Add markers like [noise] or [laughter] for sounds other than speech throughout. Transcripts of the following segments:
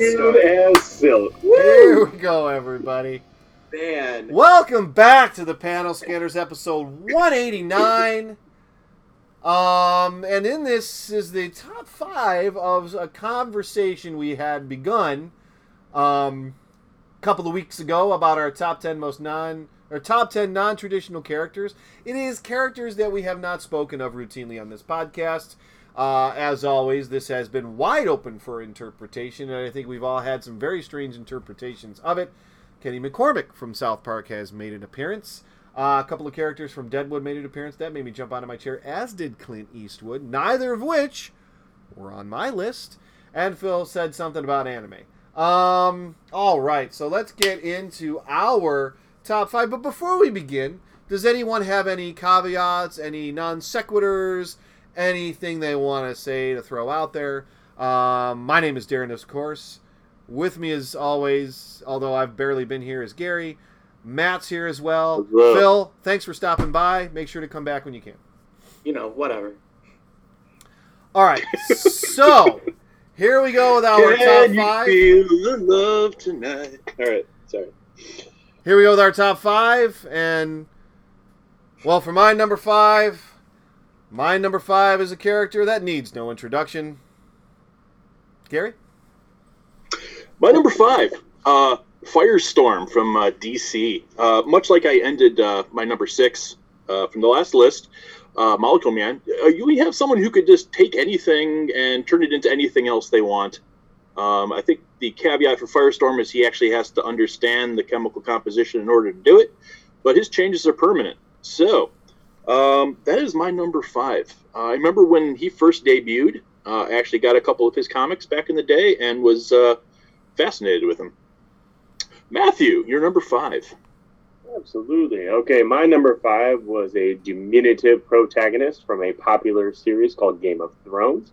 Smooth as silk. here we go, everybody. Man. Welcome back to the Panel Scanners episode 189. Um, and in this is the top five of a conversation we had begun um, a couple of weeks ago about our top 10 most non or top 10 non-traditional characters. It is characters that we have not spoken of routinely on this podcast. Uh, as always, this has been wide open for interpretation, and I think we've all had some very strange interpretations of it. Kenny McCormick from South Park has made an appearance. Uh, a couple of characters from Deadwood made an appearance. That made me jump out of my chair, as did Clint Eastwood, neither of which were on my list. And Phil said something about anime. Um, all right, so let's get into our top five. But before we begin, does anyone have any caveats, any non sequiturs, anything they want to say to throw out there? Um, my name is Darren, of course. With me, as always, although I've barely been here, is Gary. Matt's here as well. Hello. Phil, thanks for stopping by. Make sure to come back when you can. You know, whatever. All right, so here we go with our top Can you five. feel the love tonight? All right, sorry. Here we go with our top five, and well, for my number five, my number five is a character that needs no introduction. Gary, My number five, uh, Firestorm from uh, DC. Uh, much like I ended uh, my number six uh, from the last list, uh, Molecule Man, uh, you have someone who could just take anything and turn it into anything else they want. Um, I think the caveat for Firestorm is he actually has to understand the chemical composition in order to do it, but his changes are permanent. So um, that is my number five. Uh, I remember when he first debuted. Uh, I actually got a couple of his comics back in the day and was uh, fascinated with him. Matthew, you're number five. Absolutely. Okay, my number five was a diminutive protagonist from a popular series called Game of Thrones.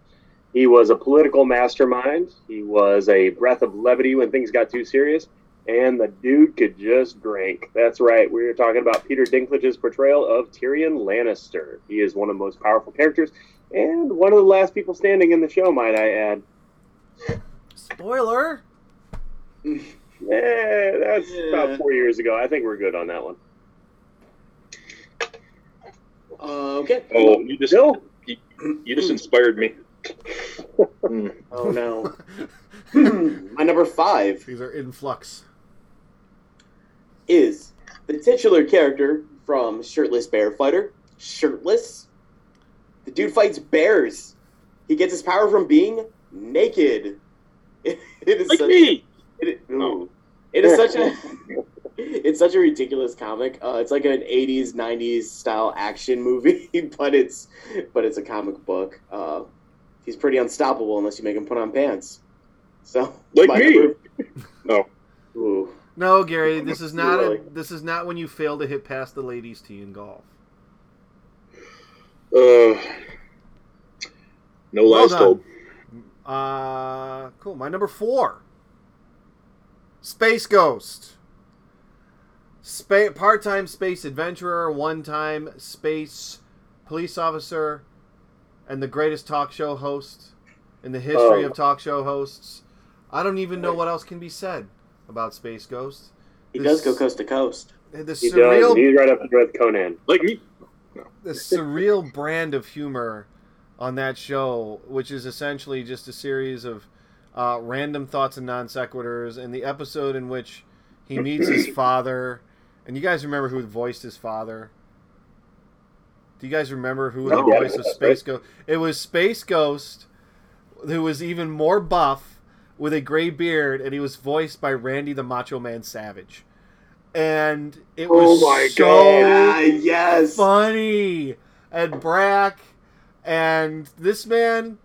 He was a political mastermind. He was a breath of levity when things got too serious, and the dude could just drink. That's right. We were talking about Peter Dinklage's portrayal of Tyrion Lannister. He is one of the most powerful characters and one of the last people standing in the show, might I add. spoiler. [laughs] Yeah, that's Yeah. about four years ago. I think we're good on that one. Uh, okay. Oh, you just Bill? you just inspired me. Hmm. [laughs] Oh no. [laughs] My number five These are in flux. Is the titular character from Shirtless Bear Fighter. Shirtless. The dude fights bears. He gets his power from being naked. It, [laughs] it is Like such, me. It. Oh. it is such a [laughs] [laughs] it's such a ridiculous comic. Uh, it's like an '80s, '90s style action movie, but it's but it's a comic book. Uh, he's pretty unstoppable unless you make him put on pants. So Like me. number- No. Ooh. No, Gary, this is not a, this is not when you fail to hit past the ladies' tee in golf. Uh, no Well lies told. Uh, cool. My number four, Space Ghost. Spa- part-time space adventurer, one-time space police officer, and the greatest talk show host in the history Oh. of talk show hosts. I don't even know what else can be said about Space Ghost. He This- does go coast to coast. The He does. He's right up there with Conan. Like me. the surreal brand of humor on that show, which is essentially just a series of uh, random thoughts and non sequiturs, and the episode in which he meets his [clears throat] father. And you guys remember who voiced his father? Do you guys remember who the No. voice of Yeah, Space Ghost? It was Space Ghost, who was even more buff with a gray beard, and he was voiced by Randy the Macho Man Savage. And it was Oh my so Ah, yes. funny. And Brack and this man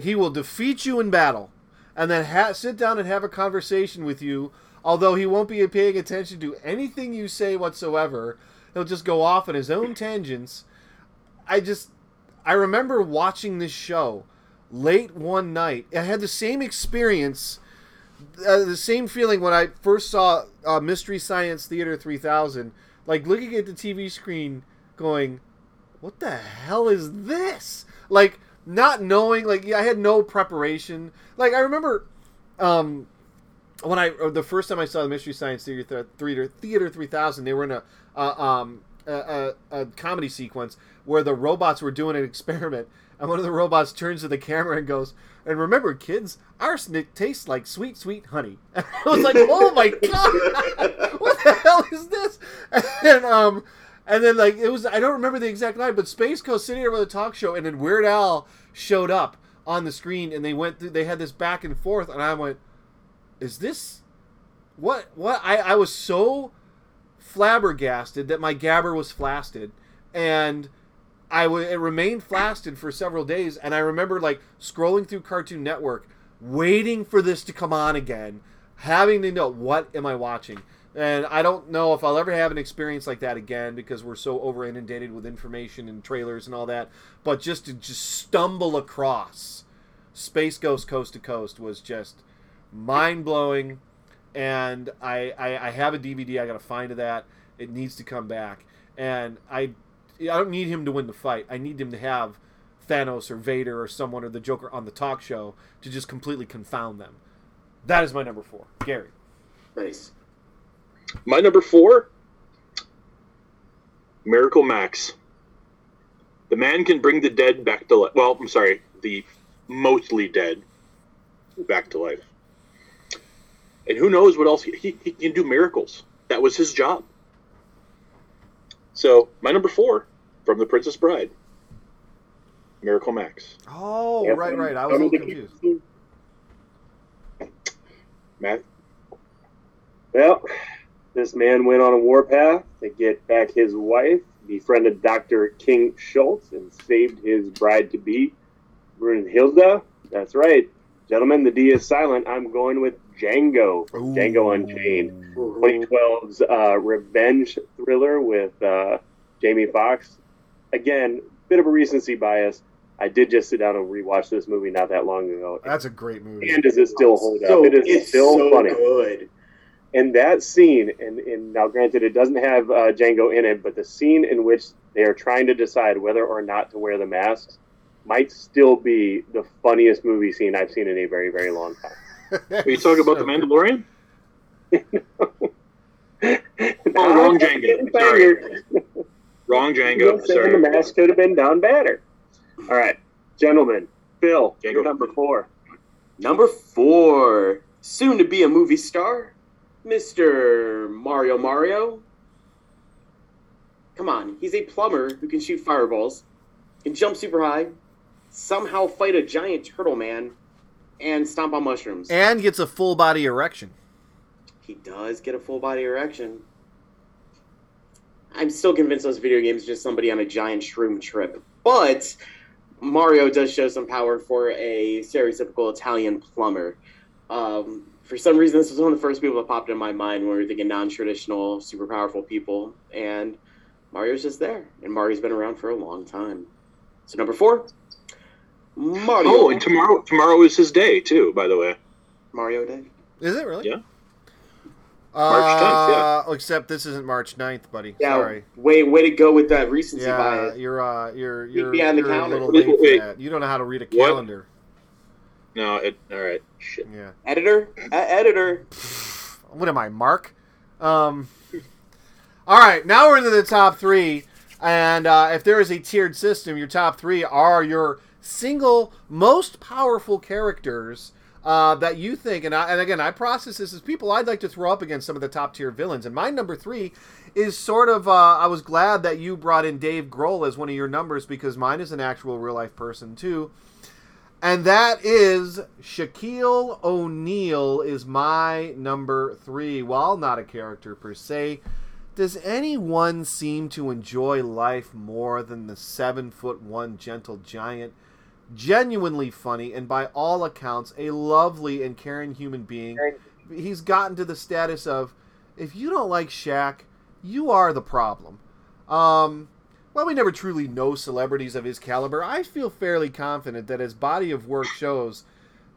he will defeat you in battle. And then ha- sit down and have a conversation with you. Although he won't be paying attention to anything you say whatsoever. He'll just go off on his own tangents. I just i remember watching this show late one night i had the same experience uh, the same feeling when I first saw uh, Mystery Science Theater 3000, like looking at the TV screen, going, what the hell is this? Like not knowing, like yeah, I had no preparation. Like I remember, um, when I the first time I saw the Mystery Science Theater Theater Theater three thousand, they were in a uh, um a, a comedy sequence where the robots were doing an [laughs] experiment, and one of the robots turns to the camera and goes, "And remember, kids, arsenic tastes like sweet, sweet honey." [laughs] And I was like, "Oh my [laughs] god, what the hell is this?" [laughs] And um, and then like it was I don't remember the exact line, but Space Ghost sitting there with a talk show, and then Weird Al showed up on the screen, and they went through, they had this back and forth, and I went, "Is this what what?" I I was so flabbergasted that my gabber was flasted, and I w- it remained flaccid for several days, and I remember like scrolling through Cartoon Network, waiting for this to come on again, having to know what am I watching. And I don't know if I'll ever have an experience like that again because we're so over inundated with information and trailers and all that. But just to just stumble across Space Ghost Coast to Coast was just mind blowing. And I, I, I have a DVD. I got to find of that. It needs to come back. And I I don't need him to win the fight. I need him to have Thanos or Vader or someone or the Joker on the talk show to just completely confound them. That is my number four, Gary. Nice. My number four, Miracle Max. The man can bring the dead back to life. Well, I'm sorry, the mostly dead back to life. And who knows what else? He, he, he can do miracles. That was his job. So, my number four from The Princess Bride, Miracle Max. Oh, Yeah, right, right. I was a from little confused. Matt? Well, this man went on a warpath to get back his wife, befriended Dr. King Schultz, and saved his bride to be, Brunhilde. That's right. Gentlemen, the D is silent. I'm going with Django. from Django Unchained. 2012's uh, revenge thriller with uh, Jamie Foxx. Again, bit of a recency bias. I did just sit down and rewatch this movie not that long ago. That's a great movie. And does it still hold So, up? It is it's still so funny. good. And that scene, and, and now granted, it doesn't have uh, Django in it, but the scene in which they are trying to decide whether or not to wear the masks might still be the funniest movie scene I've seen in a very, very long time. [laughs] Are you talking about The Mandalorian? [laughs] oh, wrong Django. Sorry. Wrong Django. The Sorry. mask could have been done better. All right, gentlemen. Phil, Django. number four. Number four, soon to be a movie star, Mr. Mario Mario. Come on, he's a plumber who can shoot fireballs, can jump super high, somehow fight a giant turtle man, and stomp on mushrooms. And gets a full body erection. he does get a full body erection. I'm still convinced those video games are just somebody on a giant shroom trip. But Mario does show some power for a stereotypical Italian plumber. Um, for some reason, this was one of the first people that popped in my mind when we were thinking non traditional, super powerful people. And Mario's just there. And Mario's been around for a long time. So, number four, Mario. Oh, and tomorrow tomorrow is his day too. By the way, Mario Day. Is it really? Yeah. March 10th, yeah. Uh, Except this isn't March 9th, buddy. Yeah, Sorry. way way to go with that recency Yeah, bias. you're uh, you're you're, behind the you're a calendar. little Wait, late wait. for that. You don't know how to read a What? calendar. no. It, all right. Shit. Yeah. Editor, uh, editor. What am I, Mark? Um. All right, now we're into the top three, and uh, if there is a tiered system, your top three are your single most powerful characters uh, that you think. And I, and again, I process this as people I'd like to throw up against some of the top tier villains. And my number three is sort of. Uh, I was glad that you brought in Dave Grohl as one of your numbers because mine is an actual real life person too. And that is Shaquille O'Neal is my number three. While not a character per se, does anyone seem to enjoy life more than the seven foot one gentle giant? Genuinely funny and by all accounts a lovely and caring human being. He's gotten to the status of if you don't like Shaq, you are the problem. Um, while we never truly know celebrities of his caliber, I feel fairly confident that his body of work shows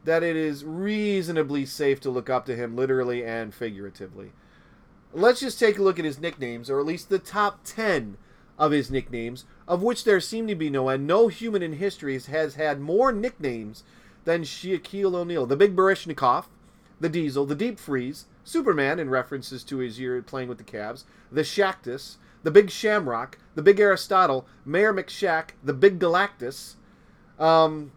that it is reasonably safe to look up to him literally and figuratively. Let's just take a look at his nicknames, or at least the top 10 of his nicknames, of which there seem to be no end. No human in history has had more nicknames than Shaquille O'Neal. The Big Baryshnikov, the Diesel, the Deep Freeze, Superman in references to his year playing with the Cavs, the Shaqtus, the Big Shamrock, the Big Aristotle, Mayor McShaq, the Big Galactus. Um,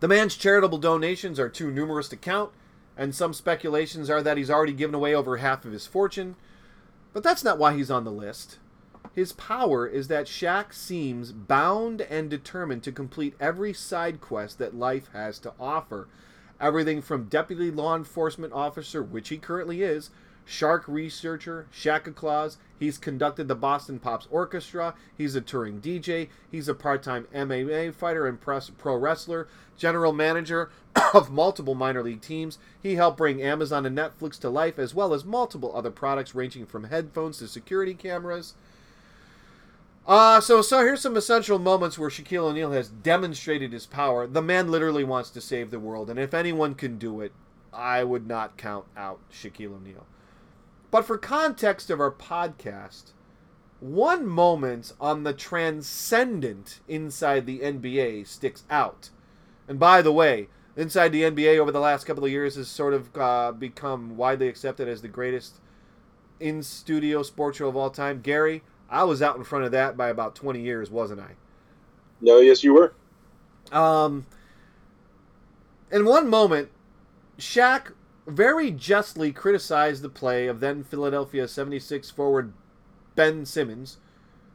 the man's charitable donations are too numerous to count, and some speculations are that he's already given away over half of his fortune. But that's not why he's on the list. His power is that Shaq seems bound and determined to complete every side quest that life has to offer. Everything from deputy law enforcement officer, which he currently is, shark researcher, Shaka Claus. He's conducted the Boston Pops Orchestra. He's a touring DJ. He's a part time MMA fighter and pro wrestler, general manager [coughs] of multiple minor league teams. He helped bring Amazon and Netflix to life, as well as multiple other products ranging from headphones to security cameras. Uh, so, so here's some essential moments where Shaquille O'Neal has demonstrated his power. The man literally wants to save the world, and if anyone can do it, I would not count out Shaquille O'Neal. But for context of our podcast, one moment on the transcendent inside the NBA sticks out. And by the way, inside the NBA over the last couple of years has sort of uh, become widely accepted as the greatest in studio sports show of all time. Gary, I was out in front of that by about 20 years, wasn't I? No, yes, you were. Um, in one moment, Shaq very justly criticized the play of then Philadelphia 76 forward Ben Simmons.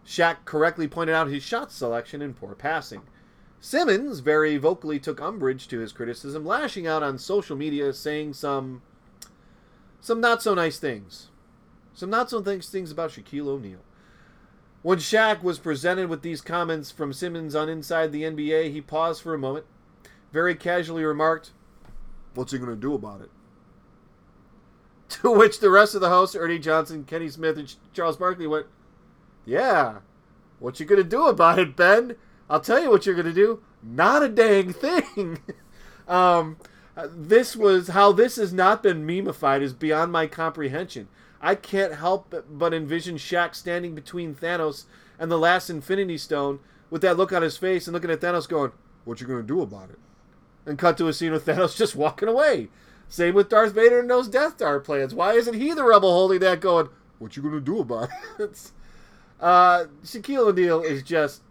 Shaq correctly pointed out his shot selection and poor passing. Simmons very vocally took umbrage to his criticism, lashing out on social media saying some some not so nice things. Some not so nice things about Shaquille O'Neal. When Shaq was presented with these comments from Simmons on Inside the NBA, he paused for a moment, very casually remarked, What's he going to do about it? [laughs] To which the rest of the hosts, Ernie Johnson, Kenny Smith, and Charles Barkley went, Yeah, what you going to do about it, Ben? I'll tell you what you're going to do. Not a dang thing. [laughs] um, this was how this has not been memeified is beyond my comprehension. I can't help but envision Shaq standing between Thanos and the last Infinity Stone with that look on his face and looking at Thanos going, What you gonna do about it? And cut to a scene with Thanos [laughs] just walking away. Same with Darth Vader and those Death Star plans. Why isn't he the rebel holding that going, What you gonna do about [laughs] it? uh, Shaquille O'Neal is just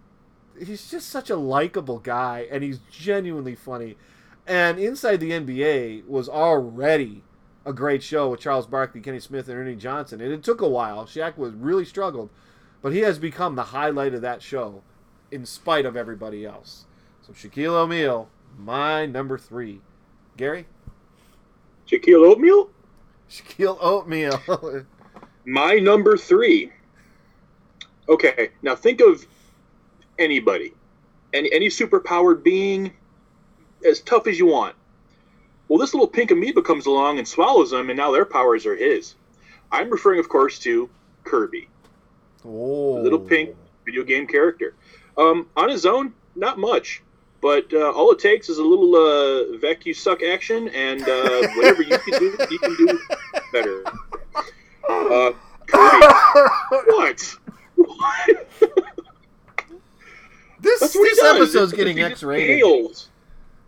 he's just such a likable guy and he's genuinely funny. And Inside the NBA was already a great show with Charles Barkley, Kenny Smith, and Ernie Johnson. And it took a while. Shaq was really struggled, but he has become the highlight of that show, in spite of everybody else. So Shaquille O'Neal, my number three. Gary. Shaquille Oatmeal. Shaquille Oatmeal. [laughs] my number three. Okay, now think of anybody, any any superpowered being, as tough as you want well, this little pink amoeba comes along and swallows them, and now their powers are his. I'm referring, of course, to Kirby. Oh. The little pink video game character. Um, on his own, not much. But uh, all it takes is a little uh, Vec you suck action, and uh, whatever you can do, he can do better. Uh, Kirby. what? What? This, this episode's getting X rated. Inhales.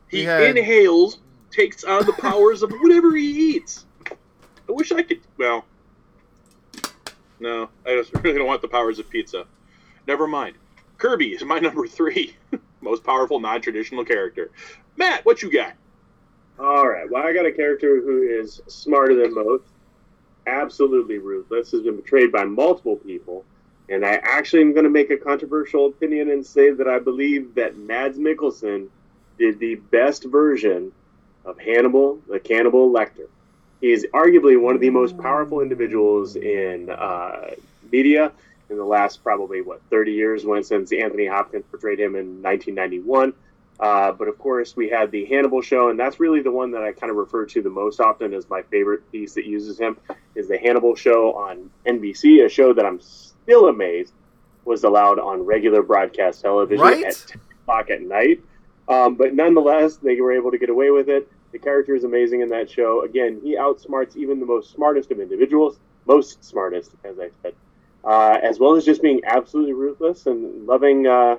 He, he had... inhales takes on the powers of whatever he eats. I wish I could. Well, no, I just [laughs] really don't want the powers of pizza. Never mind. Kirby is my [laughs] number three [laughs] most powerful non-traditional character. Matt, what you got? All right. Well, I got a character who is smarter than most, absolutely ruthless, has been betrayed by multiple people, and I actually am going to make a controversial opinion and say that I believe that Mads Mikkelsen did the best version of Hannibal, the Cannibal Lecter. He is arguably one of the most powerful individuals in uh, media in the last probably what 30 years when since Anthony Hopkins portrayed him in 1991. Uh, but of course, we had the Hannibal show, and that's really the one that I kind of refer to the most often as my favorite piece that uses him is the Hannibal show on NBC, a show that I'm still amazed was allowed on regular broadcast television right? at 10 o'clock at night. Um, but nonetheless, they were able to get away with it. The character is amazing in that show. Again, he outsmarts even the most smartest of individuals, most smartest, as I said. uh, as well as just being absolutely ruthless and loving uh,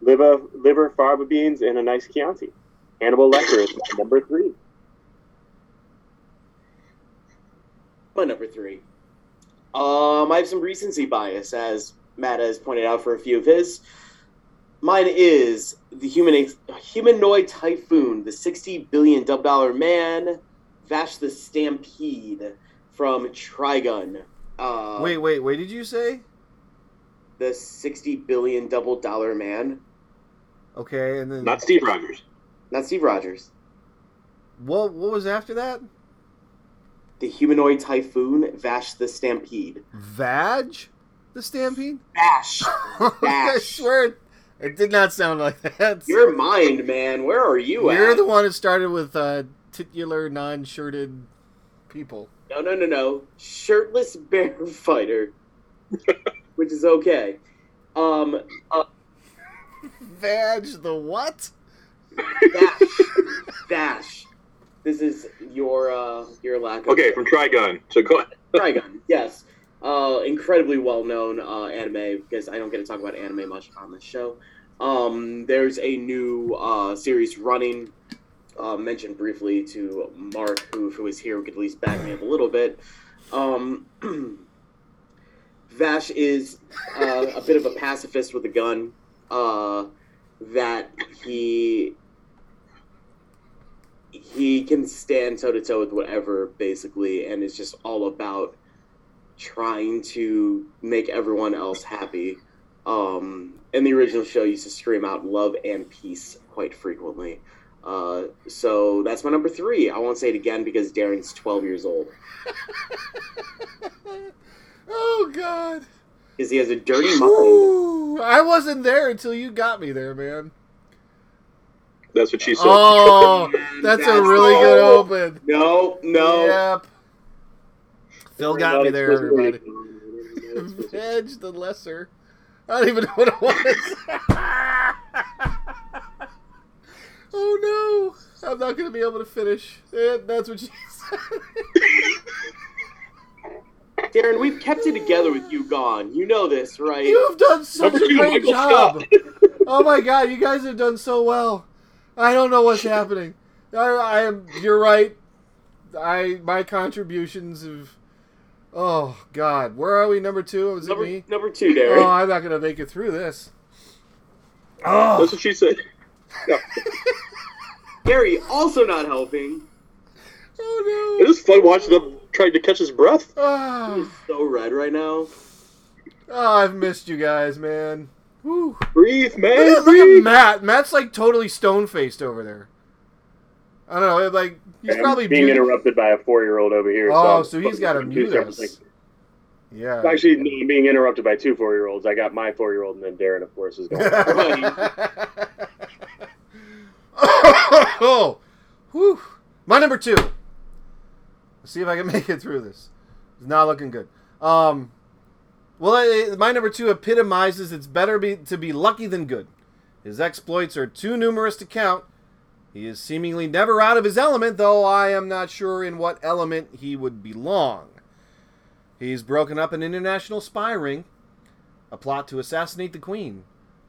liver, liver, fava beans, and a nice Chianti. Hannibal Lecter is number three. My number three. Um, I have some recency bias, as Matt has pointed out for a few of his. Mine is the human humanoid typhoon, the sixty billion dollar man, Vash the Stampede from Trigun. Uh, wait, wait, wait. Did you say? The sixty billion double dollar man. Okay, and then Not Steve Rogers. Not Steve Rogers. what? What was after that? The humanoid typhoon, Vash the Stampede. Vag, the stampede. Vash. [laughs] I Vash. swear, it, it did not sound like [laughs] that. Your mind, man. Where are you at? You're at? the one that started with uh, titular, non-shirted people. No, no, no, no. Shirtless [laughs] bear fighter, [laughs] which is okay. Um, uh, Vag, the what? Dash, Dash. This is your uh your lack of Okay, from Trigun. So go ahead. Trigun. Yes, uh, incredibly well known uh, anime because I don't get to talk about anime much on this show. Um, there's a new uh, series running. Uh, mentioned briefly to Mark, who who is here, who could at least back me up a little bit. Um, [clears throat] Vash is uh, a bit of a pacifist with a gun. Uh, that he he can stand toe to toe with whatever, basically, and it's just all about trying to make everyone else happy. Um, in the original show, used to scream out love and peace quite frequently. Uh, so that's my number three. I won't say it again because Darren's 12 years old. [laughs] oh God! Because he has a dirty mind. Ooh, I wasn't there until you got me there, man. That's what she said. Oh, Man, [laughs] that's a that's really good open. No, no. Yep. Phil got me there, everybody. [laughs] Explicit Veg the lesser. I don't even know what it was. [laughs] oh no! I'm not gonna be able to finish. Eh, That's what she [laughs] said. Darren, we've kept it together with you gone. You know this, right? You've done such Number a two, great Michael job. Oh my god, you guys have done so well. I don't know what's happening. I, I am. You're right. I my contributions have. Oh God, where are we? Number two? Was it Number, me? number two, Darren. Oh, I'm not gonna make it through this. Oh, That's what she said. [laughs] Gary also not helping. oh It no. is fun watching them trying to catch his breath. Ah. Oh, He's so red right now. oh, I've missed you guys, man. Whew. Breathe, Look man. at, look at. Matt. Matt's like totally stone faced over there. I don't know. Like he's probably being muted- interrupted by a four-year-old over here. Oh, I'm so he's got to two mute us. Yeah. Actually, I'm being interrupted by two four-year-olds. I got my four-year-old, and then Darren, of course, is going. [laughs] oh, whew. My number two. Let's see if I can [laughs] make it through this. It's not looking good. Um, well, I- my number two epitomizes it's better be, to be lucky than good. His exploits are too numerous to count. He is seemingly never out of his element, though I am not sure in what element he would belong. He's broken up an international spy ring, a plot to assassinate the Queen,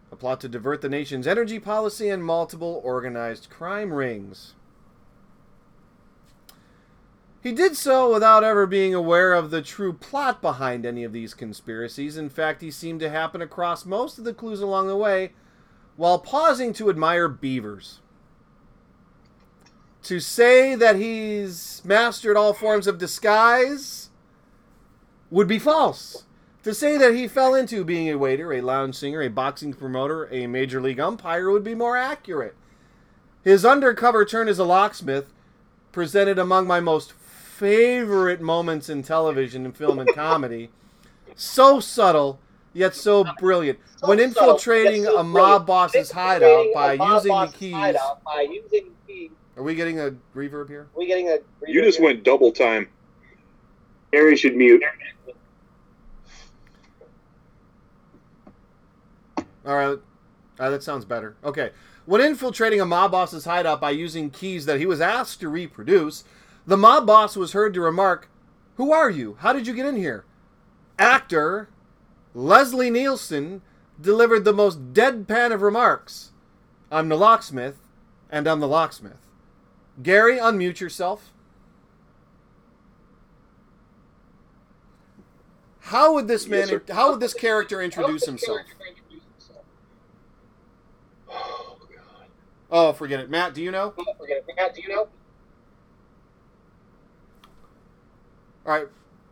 a plot to divert the nation's energy policy, and multiple organized crime rings. He did so without ever being aware of the true plot behind any of these conspiracies. In fact, he seemed to happen across most of the clues along the way while pausing to admire beavers. To say that he's mastered all forms of disguise would be false. To say that he fell into being a waiter, a lounge singer, a boxing promoter, a major league umpire would be more accurate. His undercover turn as a locksmith presented among my most favorite moments in television and film and comedy. so subtle, yet so brilliant. when infiltrating a mob boss's hideout by using the keys. by using the keys. Are we getting a reverb here? We getting a. You just went double time. Gary should mute. All right. All right, that sounds better. Okay. When infiltrating a mob boss's hideout by using keys that he was asked to reproduce, the mob boss was heard to remark, Who are you? How did you get in here? Actor Leslie Nielsen delivered the most deadpan of remarks. I'm the locksmith, and I'm the locksmith. Gary, unmute yourself. How would this man? Yes, how would this character introduce himself? Oh, God. Oh, forget it. Matt, do you know? Oh, Matt, do you know? All right,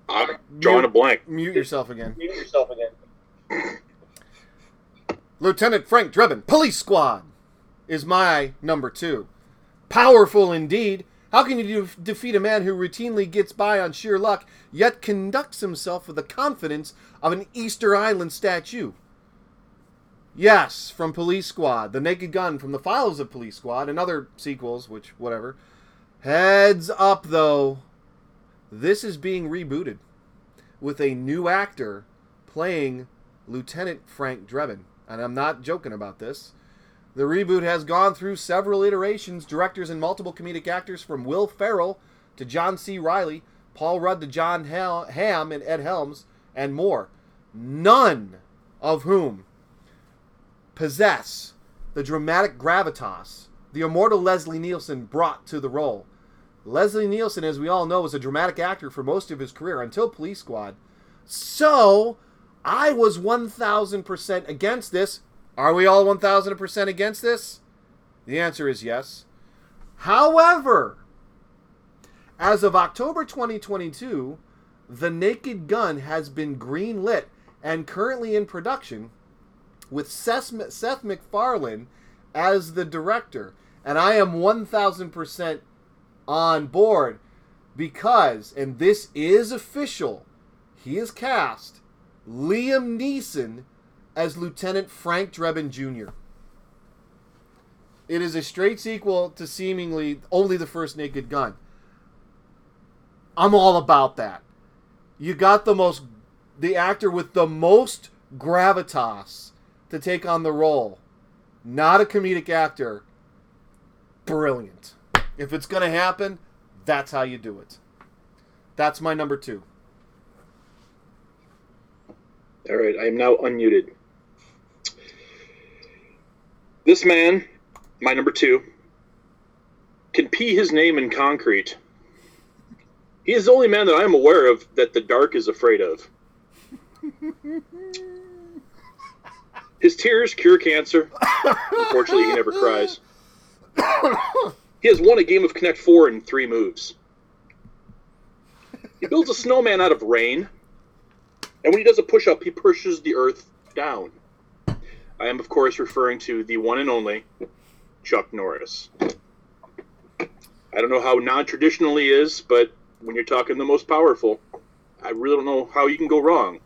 I'm drawing a blank. mute yourself again. Mute yourself again. Lieutenant Frank Drebin, Police Squad, is my number two. Powerful indeed. How can you de- defeat a man who routinely gets by on sheer luck, yet conducts himself with the confidence of an Easter Island statue? Yes, from Police Squad, The Naked Gun from the files of Police Squad, and other sequels, which, whatever. Heads up, though. This is being rebooted with a new actor playing Lieutenant Frank Drebin. And I'm not joking about this. The reboot has gone through several iterations, directors and multiple comedic actors from Will Ferrell to John C. Reilly, Paul Rudd to John Hel- Hamm and Ed Helms, and more. None of whom possess the dramatic gravitas the immortal Leslie Nielsen brought to the role. Leslie Nielsen, as we all know, was a dramatic actor for most of his career until Police Squad. So, I was 1000% against this. Are we all 1000% against this? The answer is yes. However, as of October 2022, The Naked Gun has been greenlit and currently in production with Seth, MacFarlane as the director. And I am 1000% on board because, and this is official, he is cast Liam Neeson as Lieutenant Frank Drebin Jr. It is a straight sequel to seemingly only the first Naked Gun. I'm all about that. You got the most, the actor with the most gravitas to take on the role. Not a comedic actor. Brilliant. If it's going to happen, that's how you do it. That's my number two. All right, I am now unmuted. This man, my number two, can pee his name in concrete. He is the only man that I am aware of that the dark is afraid of. His tears cure cancer. Unfortunately, he never cries. He has won a game of Connect Four in three moves. He builds a snowman out of rain, and when he does a push up, he pushes the earth down. I am, of course, referring to the one and only Chuck Norris. I don't know how non traditional he is, but when you're talking the most powerful, I really don't know how you can go wrong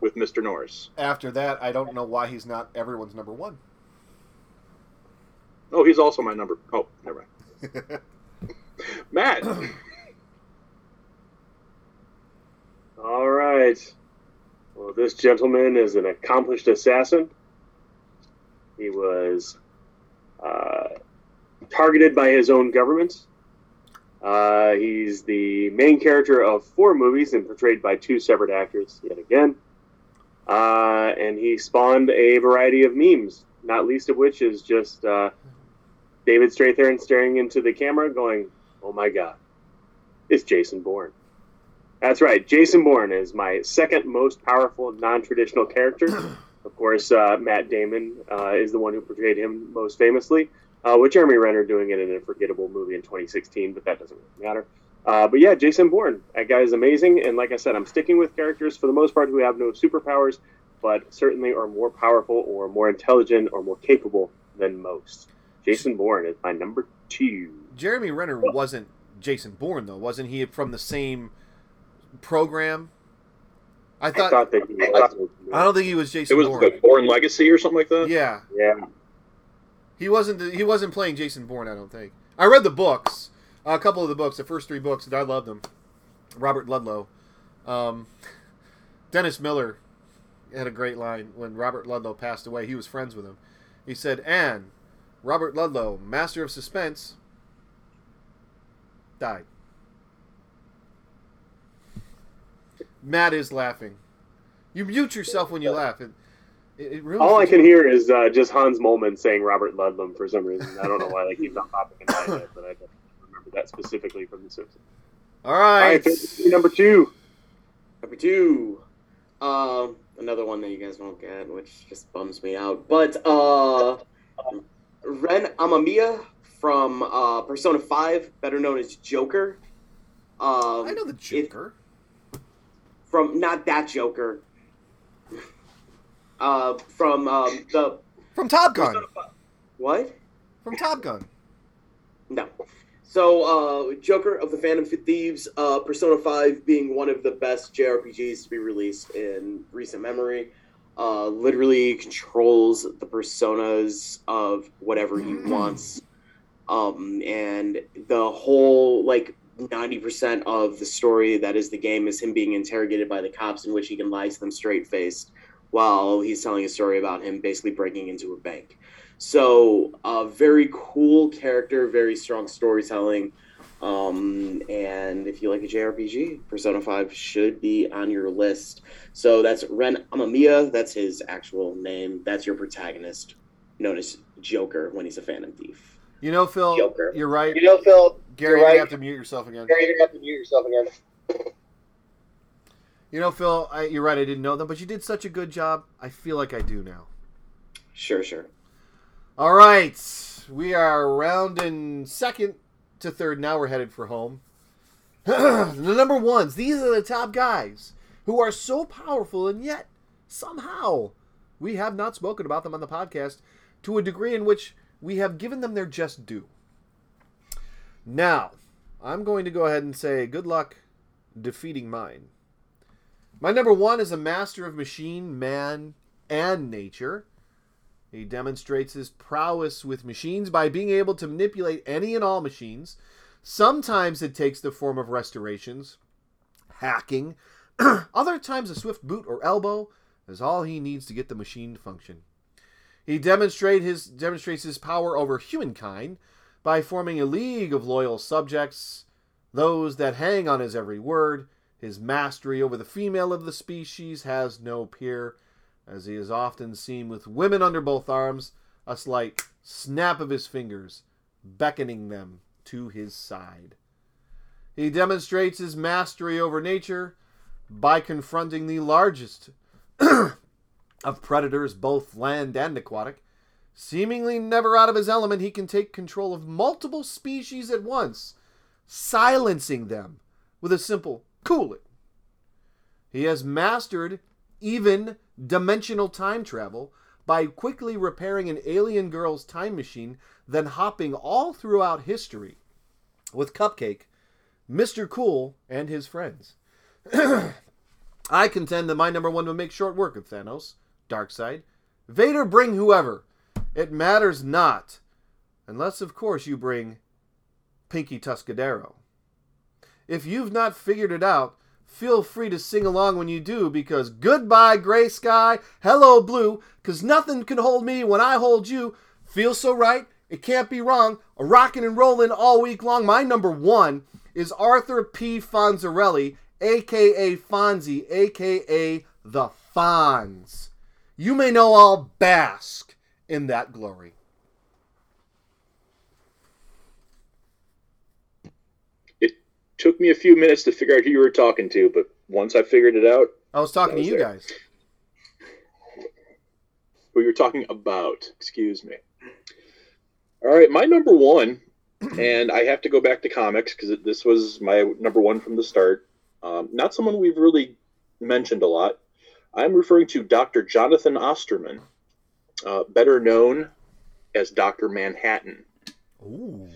with Mr. Norris. After that, I don't know why he's not everyone's number one. Oh, he's also my number. Oh, never mind. [laughs] Matt. All right. Well, this gentleman is an accomplished assassin. He was uh, targeted by his own government. Uh, he's the main character of four movies and portrayed by two separate actors yet again. Uh, and he spawned a variety of memes, not least of which is just uh, David Strathairn staring into the camera going, Oh my god, it's Jason Bourne. That's right. Jason Bourne is my second most powerful non-traditional character. [clears throat] of course, uh, Matt Damon uh, is the one who portrayed him most famously, uh, with Jeremy Renner doing it in a forgettable movie in 2016, but that doesn't really matter. Uh, but yeah, Jason Bourne, that guy is amazing. And like I said, I'm sticking with characters for the most part who have no superpowers, but certainly are more powerful or more intelligent or more capable than most. Jason Bourne is my number two. Jeremy Renner wasn't Jason Bourne though, wasn't he? From the same program. I I thought. thought that he was. I don't think he was Jason. It was Bourne. the Bourne Legacy or something like that. Yeah, Yeah. he wasn't. The, he wasn't playing Jason Bourne. I don't think. I read the books, a couple of the books, the first three books, and I loved them. Robert Ludlum, um, [laughs] Dennis Miller had a great line when Robert Ludlum passed away. He was friends with him. He said, "And Robert Ludlum, master of suspense, died." Matt is laughing. You mute yourself when you laugh. It, it, it ruins All I can hear is uh, just Hans Moleman saying Robert Ludlum for some reason. I don't know why that keeps on popping in my head, but I don't remember that specifically from The Simpsons. All All right. right, number two. Number two, um, another one that you guys won't get, which just bums me out. But uh, Ren Amamiya from uh, Persona Five, better known as Joker. Um, I know the Joker. From not that Joker. Uh, from um, the From Top Gun. What? From Top Gun. No. So, uh, Joker of the Phantom Thieves, uh, Persona 5 being one of the best JRPGs to be released in recent memory. Uh, literally controls the personas of whatever he [clears throat] wants. Um, and the whole, like, 90% of the story that is the game is him being interrogated by the cops, in which he can lie to them straight faced while he's telling a story about him basically breaking into a bank. So, uh, very cool character, very strong storytelling. Um, and if you like a JRPG, Persona 5 should be on your list. So that's Ren Amamiya. That's his actual name. That's your protagonist, known as Joker when he's a Phantom Thief. You know, Phil, Joker. you're right. You know, Phil, Gary, you're you have to mute yourself again. Gary, you're have to mute yourself again. You know, Phil, I, you're right. I didn't know them, but you did such a good job. I feel like I do now. Sure, sure. All right, we are rounding second to third. Now we're headed for home. [clears throat] the number ones. These are the top guys who are so powerful, and yet somehow we have not spoken about them on the podcast to a degree in which we have given them their just due. Now, I'm going to go ahead and say good luck defeating mine. My number one is a master of machine, man, and nature. He demonstrates his prowess with machines by being able to manipulate any and all machines. Sometimes it takes the form of restorations, hacking. [clears throat] Other times, a swift boot or elbow is all he needs to get the machine to function. He demonstrate his, demonstrates his power over humankind by forming a league of loyal subjects, those that hang on his every word. His mastery over the female of the species has no peer as he is often seen with women under both arms, a slight snap of his fingers beckoning them to his side. He demonstrates his mastery over nature by confronting the largest [clears throat] of predators, both land and aquatic. Seemingly never out of his element, he can take control of multiple species at once, silencing them with a simple cool it. He has mastered even dimensional time travel by quickly repairing an alien girl's time machine, then hopping all throughout history with Cupcake, Mr. Cool, and his friends. [clears throat] I contend that my number one would make short work of Thanos, Darkseid. Vader, bring whoever. It matters not. Unless, of course, you bring Pinky Tuscadero. If you've not figured it out, feel free to sing along when you do because goodbye gray sky, hello blue, cause nothing can hold me when I hold you. Feels so right, it can't be wrong. A rockin' and rollin' all week long. My number one is Arthur P. Fonzarelli, aka Fonzie, aka the Fonz. You may know all bask in that glory. It took me a few minutes to figure out who you were talking to, but once I figured it out, I was talking That to you there. guys. who you're talking about. Excuse me. All right, my number one, [clears throat] and I have to go back to comics because this was my number one from the start. Um, not someone we've really mentioned a lot. I'm referring to Dr. Jonathan Osterman, uh, better known as Dr. Manhattan. Ooh.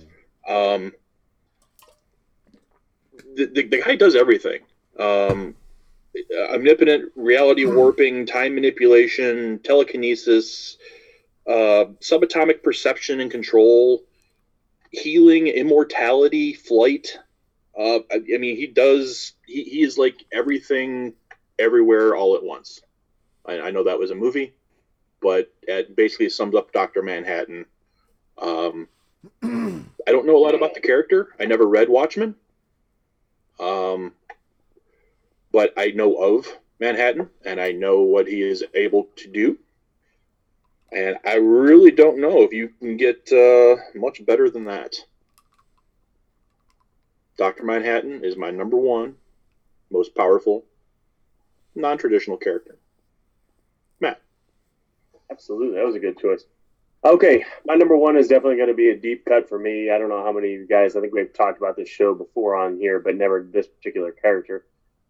Um, the, the, the guy does everything. Um, omnipotent reality warping, time manipulation, telekinesis, uh, subatomic perception and control, healing, immortality, flight. Uh, I, I mean, he does. He, he is like everything, everywhere, all at once. I, I know that was a movie, but it basically sums up Doctor Manhattan. Um, I don't know a lot about the character. I never read Watchmen. Um, but I know of Manhattan, and I know what he is able to do. And I really don't know if you can get uh, much better than that. Dr. Manhattan is my number one most powerful non traditional character. Absolutely, that was a good choice. Okay, my number one is definitely going to be a deep cut for me. I don't know how many of you guys. I think we've talked about this show before on here, but never this particular character.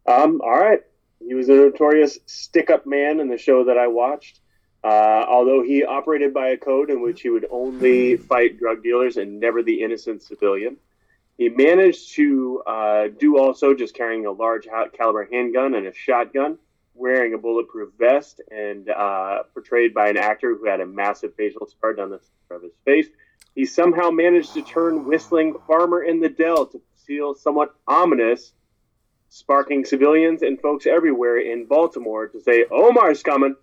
Um, all right, he was a notorious stick-up man in the show that I watched. Uh, although he operated by a code in which he would only fight drug dealers and never the innocent civilian. He managed to uh, do also just carrying a large caliber handgun and a shotgun, wearing a bulletproof vest, and uh, portrayed by an actor who had a massive facial scar down the center of his face. He somehow managed to turn whistling Farmer in the Dell to feel somewhat ominous, sparking civilians and folks everywhere in Baltimore to say, Omar's coming.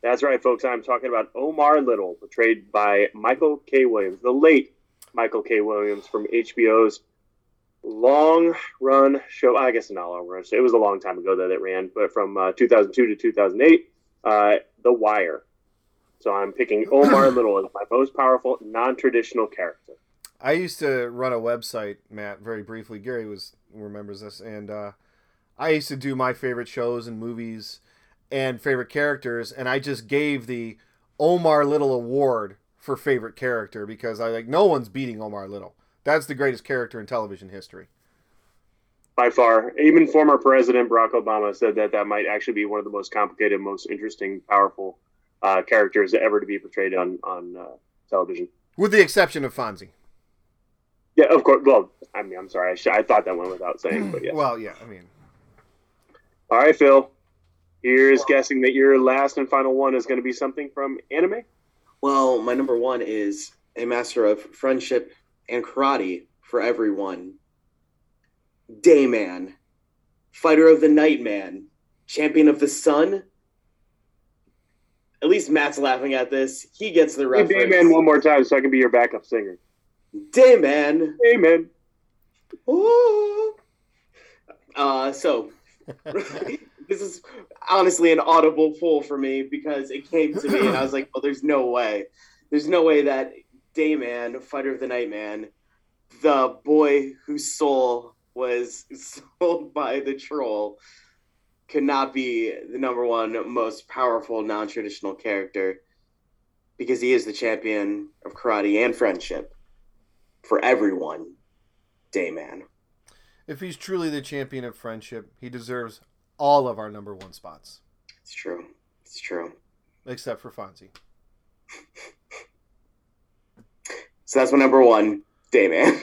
That's right, folks. I'm talking about Omar Little, portrayed by Michael K. Williams, the late Michael K. Williams from HBO's long run show. I guess not long run. It was a long time ago that it ran, but from uh, 2002 to 2008, uh, The Wire. So I'm picking [laughs] Omar Little as my most powerful non-traditional character. I used to run a website, Matt, very briefly. Gary was remembers this, and uh, I used to do my favorite shows and movies and favorite characters, and I just gave the Omar Little Award for favorite character because I like no one's beating Omar Little. That's the greatest character in television history. By far, even former President Barack Obama said that that might actually be one of the most complicated, most interesting, powerful uh, characters ever to be portrayed on on uh, television. With the exception of Fonzie. Yeah, of course. Well, I mean, I'm sorry. I, sh- I thought that went without saying, but yeah. well, yeah. I mean. All right, Phil. Here's guessing that your last and final one is going to be something from anime. Well, my number one is a master of friendship and karate for everyone. Dayman, fighter of the night man, champion of the sun. At least Matt's laughing at this. He gets the reference. Hey, Dayman one more time so I can be your backup singer. Dayman. Dayman. Ooh. Uh, so [laughs] this is honestly an audible pull for me because it came to me and I was like, well, there's no way. There's no way that Dayman, Fighter of the Night Man, the boy whose soul was [laughs] sold by the troll, could not be the number one most powerful non traditional character because he is the champion of karate and friendship for everyone. Dayman. If he's truly the champion of friendship, he deserves all of our number one spots. It's true. It's true. Except for Fonzie. [laughs] so that's my number one, Dayman.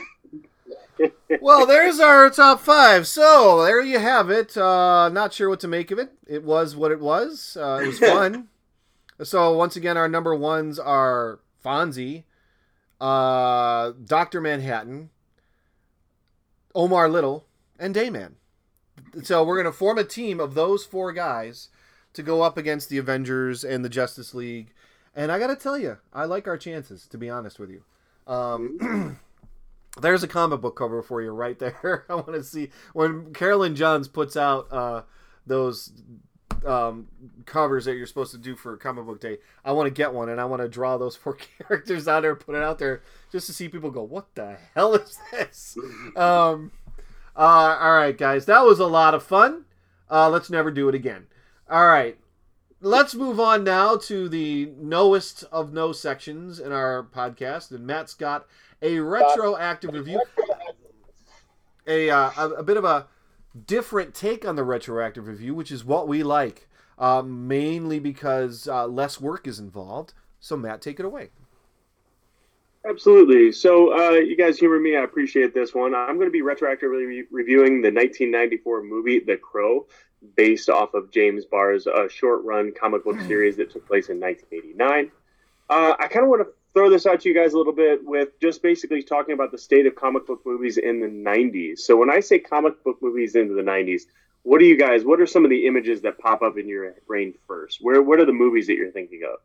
[laughs] well, there's our top five. So there you have it. Uh, not sure what to make of it. It was what it was. Uh, it was [laughs] fun. so once again, our number ones are Fonzie, uh, Doctor Manhattan, Omar Little, and Dayman so we're gonna form a team of those four guys to go up against the Avengers and the Justice League. And I gotta tell you, I like our chances. To be honest with you, um, [clears throat] there's a comic book cover for you right there. [laughs] I want to see when Carolyn Johns puts out uh, those um, covers that you're supposed to do for comic book day. I want to get one and I want to draw those four [laughs] characters out there, put it out there, just to see people go, "What the hell is this?" [laughs] Um, uh, all right, guys, that was a lot of fun. Uh, let's never do it again. All right, let's move on now to the knowest of no sections in our podcast, and Matt's got a retroactive review, a uh, a, a, bit of a different take on the retroactive review, which is what we like, uh, mainly because uh, less work is involved. So, Matt, take it away. Absolutely. So, uh, you guys humor me. I appreciate this one. I'm going to be retroactively re- reviewing the 1994 movie The Crow, based off of James O'Barr's uh, short run comic book series that took place in 1989. Uh, I kind of want to throw this out to you guys a little bit with just basically talking about the state of comic book movies in the 90s. So, when I say comic book movies into the 90s, what do you guys, what are some of the images that pop up in your brain first? Where, what are the movies that you're thinking of?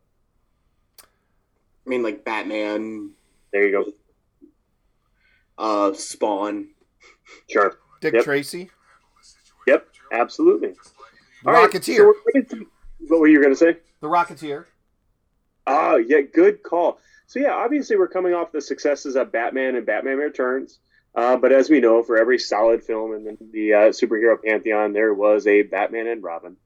I mean, like Batman, there you go. Uh, Spawn. Sure. Dick yep. Tracy. Yep, absolutely. The All right, Rocketeer. so what were you going to say? the Rocketeer. Oh, yeah, good call. So, yeah, obviously, we're coming off the successes of Batman and Batman Returns. Uh, but as we know, for every solid film in the, the uh, superhero pantheon, there was a Batman and Robin.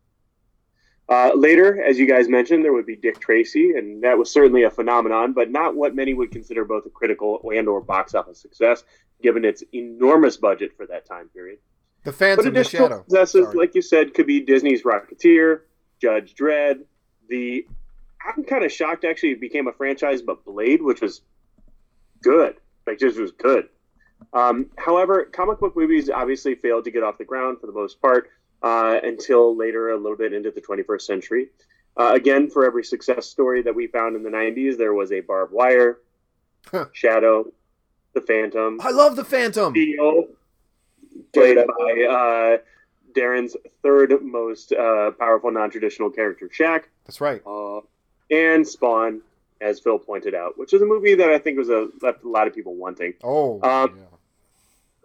Uh, later, as you guys mentioned, there would be Dick Tracy, and that was certainly a phenomenon, but not what many would consider both a critical and/or box office success, given its enormous budget for that time period. The But Phantom, the additional Shadow. successes, Sorry. like you said, could be Disney's Rocketeer, Judge Dredd, the. I'm kind of shocked actually it became a franchise, but Blade, which was good, like just was good. Um, however, comic book movies obviously failed to get off the ground for the most part uh, until later, a little bit into the 21st century. Uh, again, for every success story that we found in the 90s, there was a Barb Wire, Huh. Shadow, the Phantom, I love the Phantom. Steel, played by uh, Darren's third most uh, powerful non-traditional character, Shaq, That's right. uh, and Spawn, as Phil pointed out, which is a movie that I think was a left a lot of people wanting. Oh, Um, yeah.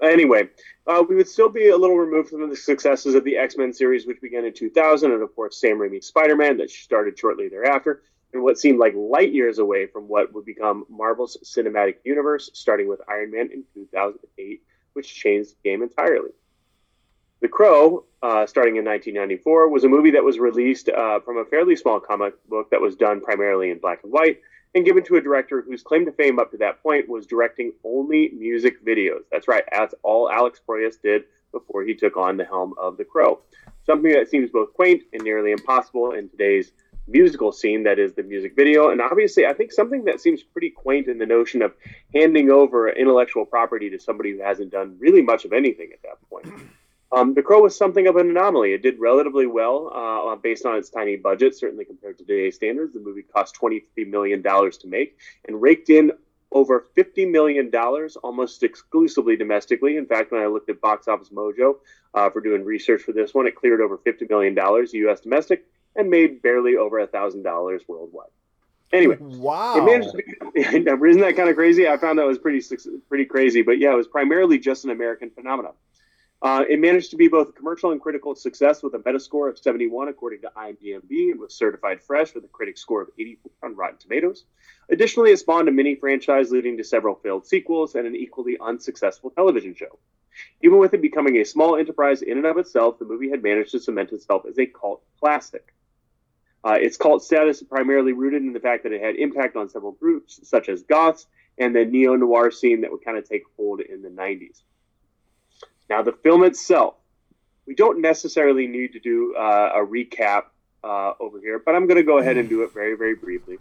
Anyway, uh, we would still be a little removed from the successes of the X Men series, which began in 2000, and of course Sam Raimi's Spider Man that started shortly thereafter, and what seemed like light years away from what would become Marvel's cinematic universe, starting with Iron Man in 2008, which changed the game entirely. The Crow, uh, starting in 1994, was a movie that was released uh, from a fairly small comic book that was done primarily in black and white and given to a director whose claim to fame up to that point was directing only music videos. That's right, that's all Alex Proyas did before he took on the helm of The Crow. Something that seems both quaint and nearly impossible in today's musical scene that is the music video. And obviously, I think something that seems pretty quaint in the notion of handing over intellectual property to somebody who hasn't done really much of anything at that point. [clears throat] Um, the Crow was something of an anomaly. It did relatively well uh, based on its tiny budget, certainly compared to today's standards. The movie cost $23 million to make and raked in over $50 million almost exclusively domestically. In fact, when I looked at Box Office Mojo uh, for doing research for this one, it cleared over $50 million US domestic and made barely over a $1,000 worldwide. Anyway, wow. it managed to be, [laughs] isn't that kind of crazy? I found that was pretty pretty crazy, but yeah, it was primarily just an American phenomenon. Uh, it managed to be both a commercial and critical success with a Metascore of 71 according to IMDb and was certified fresh with a critic score of 84 on Rotten Tomatoes. Additionally, it spawned a mini franchise leading to several failed sequels and an equally unsuccessful television show. Even with it becoming a small enterprise in and of itself, the movie had managed to cement itself as a cult classic. Uh, its cult status primarily rooted in the fact that it had impact on several groups, such as goths and the neo noir scene that would kind of take hold in the 90s. Now, the film itself, we don't necessarily need to do uh, a recap uh, over here, but I'm going to go ahead and do it very, very briefly.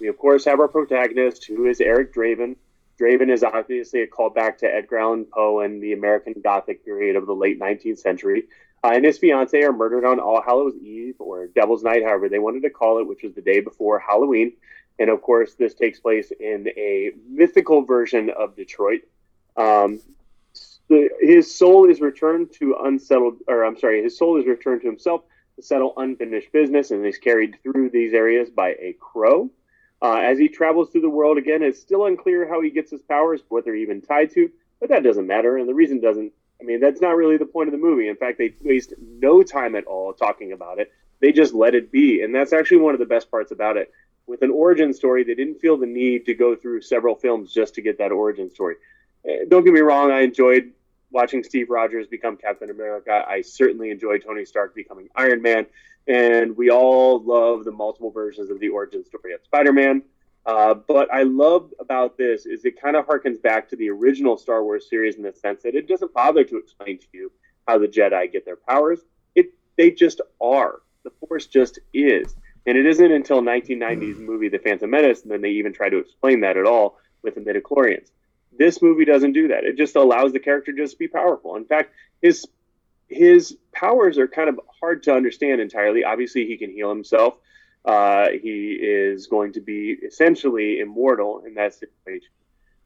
We, of course, have our protagonist, who is Eric Draven. Draven is obviously a callback to Edgar Allan Poe and the American Gothic period of the late 19th century. Uh, and his fiance are murdered on All Hallows Eve, or Devil's Night, however they wanted to call it, which was the day before Halloween. And of course, this takes place in a mythical version of Detroit. Um, the, his soul is returned to unsettled, or I'm sorry, his soul is returned to himself to settle unfinished business, and is carried through these areas by a crow. Uh, as he travels through the world again, it's still unclear how he gets his powers, what they're even tied to, but that doesn't matter, and the reason doesn't. I mean, that's not really the point of the movie. In fact, they waste no time at all talking about it. They just let it be, and that's actually one of the best parts about it. With an origin story, they didn't feel the need to go through several films just to get that origin story. Eh, Don't get me wrong, I enjoyed watching Steve Rogers become Captain America. I certainly enjoyed Tony Stark becoming Iron Man, and we all love the multiple versions of the origin story of Spider-Man. Uh, but I love about this is it kind of harkens back to the original Star Wars series in the sense that it doesn't bother to explain to you how the Jedi get their powers. It they just are. The Force just is, and it isn't until 1990's movie The Phantom Menace and then they even try to explain that at all with the midichlorians. This movie doesn't do that. It just allows the character just to be powerful. In fact, his his powers are kind of hard to understand entirely. Obviously, he can heal himself. Uh, he is going to be essentially immortal in that situation,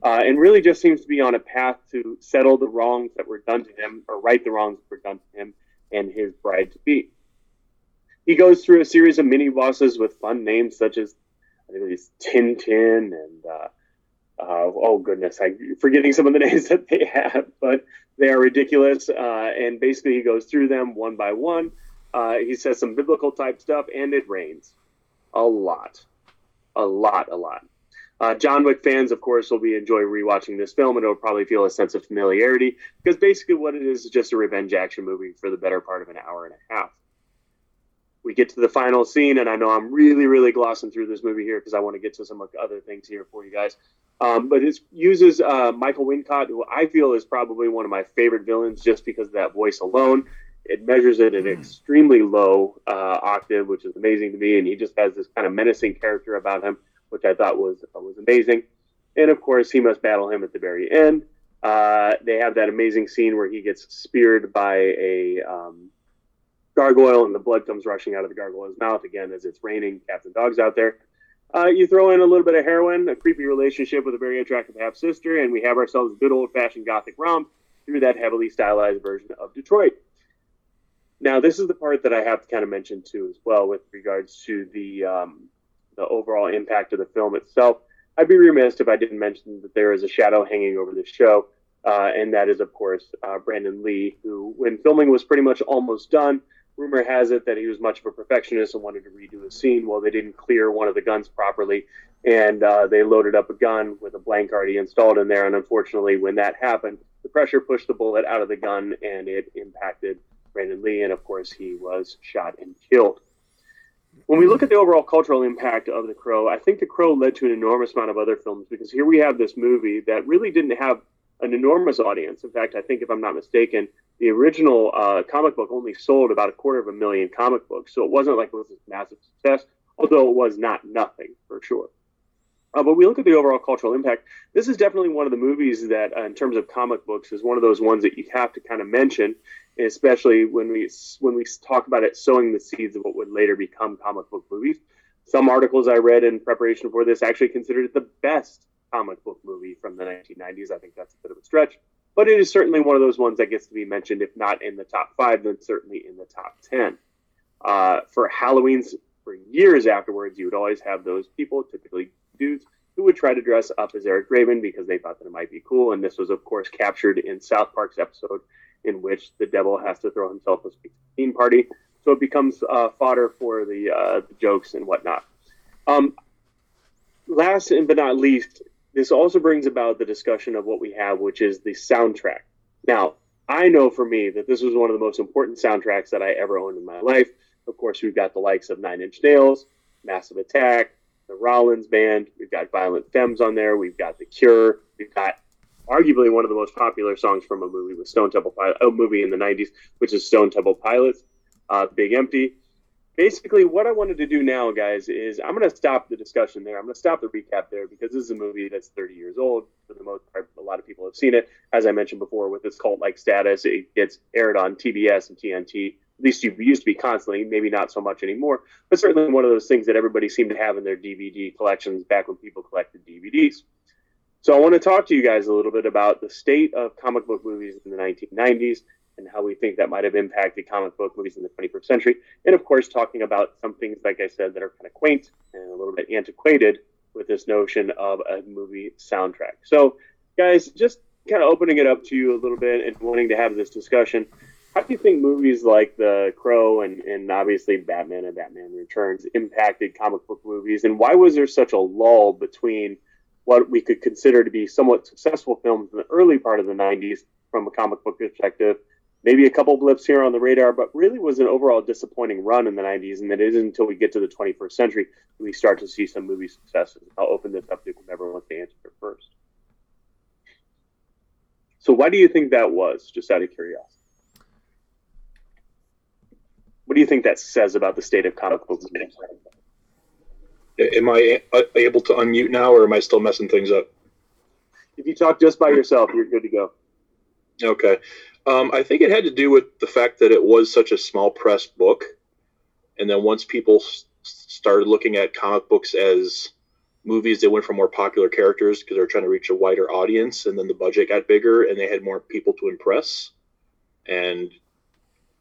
uh, and really just seems to be on a path to settle the wrongs that were done to him, or right the wrongs that were done to him and his bride to be. He goes through a series of mini bosses with fun names such as I think it's Tintin and uh, uh, oh goodness, I'm forgetting some of the [laughs] names that they have, but they are ridiculous. Uh, and basically, he goes through them one by one. Uh, he says some biblical type stuff, and it rains a lot, a lot, a lot. Uh, John Wick fans, of course, will be enjoy rewatching this film, and it'll probably feel a sense of familiarity because basically what it is is just a revenge action movie for the better part of an hour and a half. We get to the final scene, and I know I'm really, really glossing through this movie here because I want to get to some other things here for you guys. Um, but it uses uh, Michael Wincott, who I feel is probably one of my favorite villains just because of that voice alone. It measures it at an extremely low uh, octave, which is amazing to me, and he just has this kind of menacing character about him which I thought was was amazing. And of course, he must battle him at the very end. Uh, they have that amazing scene where he gets speared by a um, gargoyle, and the blood comes rushing out of the gargoyle's mouth again as it's raining cats and dogs out there. Uh, you throw in a little bit of heroin, a creepy relationship with a very attractive half sister, and we have ourselves a good old fashioned gothic romp through that heavily stylized version of Detroit. Now, this is the part that I have to kind of mention too, as well, with regards to the um, the overall impact of the film itself. I'd be remiss if I didn't mention that there is a shadow hanging over the show, uh, and that is, of course, uh, Brandon Lee, who, when filming was pretty much almost done, rumor has it that he was much of a perfectionist and wanted to redo a scene. Well, they didn't clear one of the guns properly, and uh, they loaded up a gun with a blank already installed in there. And unfortunately, when that happened, the pressure pushed the bullet out of the gun, and it impacted Brandon Lee, and of course, he was shot and killed when we look at the overall cultural impact of The Crow, I think The Crow led to an enormous amount of other films because here we have this movie that really didn't have an enormous audience. In fact, I think if I'm not mistaken, the original uh, comic book only sold about a quarter of a million comic books, so it wasn't like it was a massive success, although it was not nothing for sure. Uh, but we look at the overall cultural impact. This is definitely one of the movies that, uh, in terms of comic books, is one of those ones that you have to kind of mention especially when we when we talk about it sowing the seeds of what would later become comic book movies. Some articles I read in preparation for this actually considered it the best comic book movie from the 1990s. I think that's a bit of a stretch, but it is certainly one of those ones that gets to be mentioned, if not in the top five, then certainly in the top ten. Uh, for Halloween's, for years afterwards, you would always have those people, typically dudes, who would try to dress up as Eric Draven because they thought that it might be cool. And this was, of course, captured in South Park's episode in which the devil has to throw himself a 16 party. So it becomes uh, fodder for the, uh, the, jokes and whatnot. Um, last but not least, this also brings about the discussion of what we have, which is the soundtrack. Now, I know for me that this was one of the most important soundtracks that I ever owned in my life. Of course, we've got the likes of Nine Inch Nails, Massive Attack, the Rollins Band, we've got Violent Femmes on there, we've got The Cure, we've got arguably one of the most popular songs from a movie with Stone Temple Pilots, a movie in the 90s, which is Stone Temple Pilots, uh, Big Empty. Basically, what I wanted to do now, guys, is I'm going to stop the discussion there. I'm going to stop the recap there because this is a movie that's 30 years old. For the most part, a lot of people have seen it. As I mentioned before, with its cult like status, it gets aired on TBS and TNT. At least you used to be constantly, maybe not so much anymore, but certainly one of those things that everybody seemed to have in their DVD collections back when people collected DVDs. So I want to talk to you guys a little bit about the state of comic book movies in the 1990s and how we think that might have impacted comic book movies in the 21st century. And of course, talking about some things, like I said, that are kind of quaint and a little bit antiquated with this notion of a movie soundtrack. So, guys, just kind of opening it up to you a little bit and wanting to have this discussion. How do you think movies like The Crow and, and obviously Batman and Batman Returns impacted comic book movies? And why was there such a lull between what we could consider to be somewhat successful films in the early part of the 90s from a comic book perspective. Maybe a couple blips here on the radar, but really was an overall disappointing run in the 90s. And it isn't until we get to the 21st century we start to see some movie successes. I'll open this up to whoever wants to answer first. So, why do you think that was, just out of curiosity? What do you think that says about the state of comic book movies? Am I able to unmute now, or am I still messing things up? If you talk just by yourself, you're good to go. Okay. Um, I think it had to do with the fact that it was such a small press book, and then once people s- started looking at comic books as movies, they went for more popular characters because they were trying to reach a wider audience, and then the budget got bigger, and they had more people to impress, and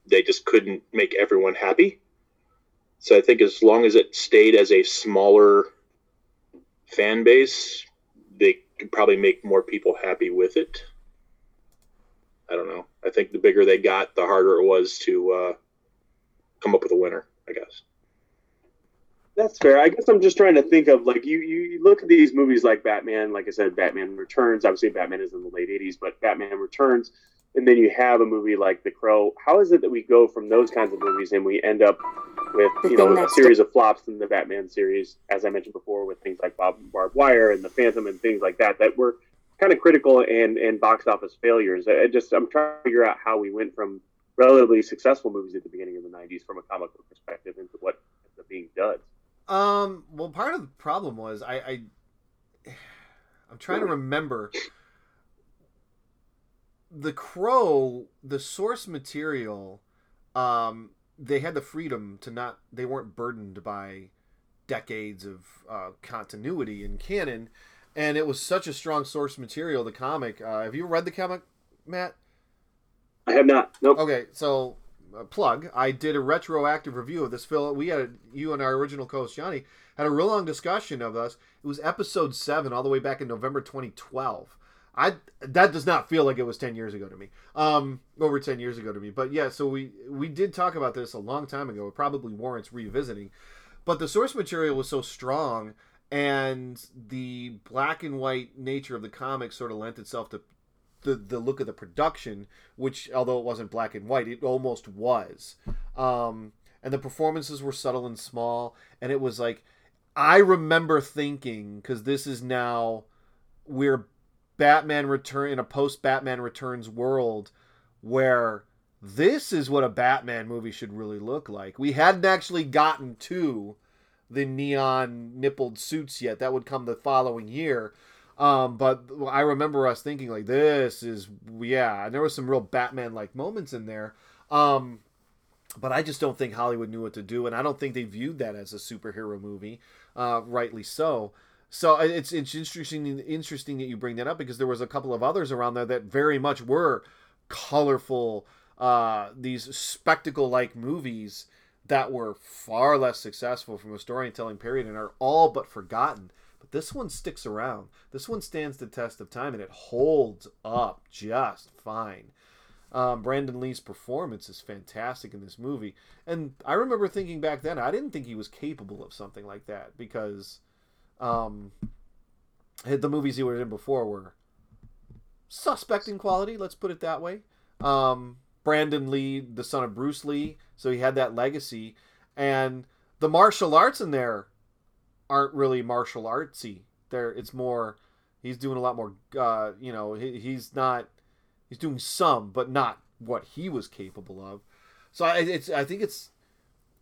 they just couldn't make everyone happy. So I think as long as it stayed as a smaller fan base, they could probably make more people happy with it. I don't know. I think the bigger they got, the harder it was to uh, come up with a winner, I guess. That's fair. I guess I'm just trying to think of like you, you you look at these movies like Batman, like I said, Batman Returns. Obviously, Batman is in the late '80s, but Batman Returns, and then you have a movie like The Crow. How is it that we go from those kinds of movies and we end up with The you know a that's- series of flops in the Batman series, as I mentioned before, with things like Bob Barb Wire and The Phantom and things like that that were kind of critical and and box office failures. I I just I'm trying to figure out how we went from relatively successful movies at the beginning of the '90s from a comic book perspective into what ends up being duds. Um. Well, part of the problem was I, I [sighs] I'm trying to remember the Crow, the source material. Um, they had the freedom to not. They weren't burdened by decades of uh, continuity in canon, and it was such a strong source material. The comic. Uh, have you read the comic, Matt? I have not. Nope. Okay, so uh, plug. I did a retroactive review of this film. We had you and our original co-host Johnny had a real long discussion of us. It was episode seven, all the way back in November 2012. I that does not feel like it was 10 years ago to me. Um, over 10 years ago to me. But yeah, so we we did talk about this a long time ago. It probably warrants revisiting. But the source material was so strong, and the black and white nature of the comic sort of lent itself to the the look of the production, which although it wasn't black and white, it almost was. Um, and the performances were subtle and small, and it was like I remember thinking because this is now we're Batman return in a post Batman Returns world where this is what a Batman movie should really look like. We hadn't actually gotten to the neon nippled suits yet. That would come the following year. Um, but I remember us thinking like this is yeah, and there was some real Batman like moments in there. Um, but I just don't think Hollywood knew what to do, and I don't think they viewed that as a superhero movie, uh, rightly so. So it's it's interesting interesting that you bring that up because there was a couple of others around there that very much were colorful, uh, these spectacle like movies that were far less successful from a storytelling period and are all but forgotten. But this one sticks around. This one stands the test of time and it holds up just fine. Um, Brandon Lee's performance is fantastic in this movie, and I remember thinking back then I didn't think he was capable of something like that because um, the movies he was in before were suspect in quality. Let's put it that way. Um, Brandon Lee, the son of Bruce Lee, so he had that legacy, and the martial arts in there aren't really martial artsy. There, it's more. He's doing a lot more. Uh, you know, he, he's not. He's doing some, but not what he was capable of. So I, it's. I think it's.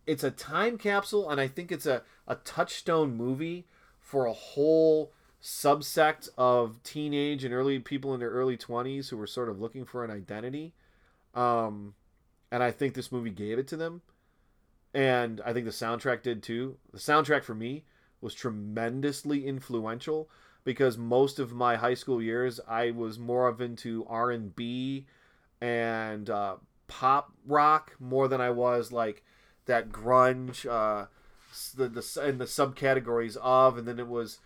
It's a time capsule, and I think it's a a touchstone movie for a whole subsect of teenage and early people in their early 20s who were sort of looking for an identity. Um, and i think this movie gave it to them. And i think the soundtrack did too. The soundtrack for me was tremendously influential because most of my high school years i was more of into r&b and uh, pop rock more than i was like that grunge uh, the, the and the subcategories of and then it was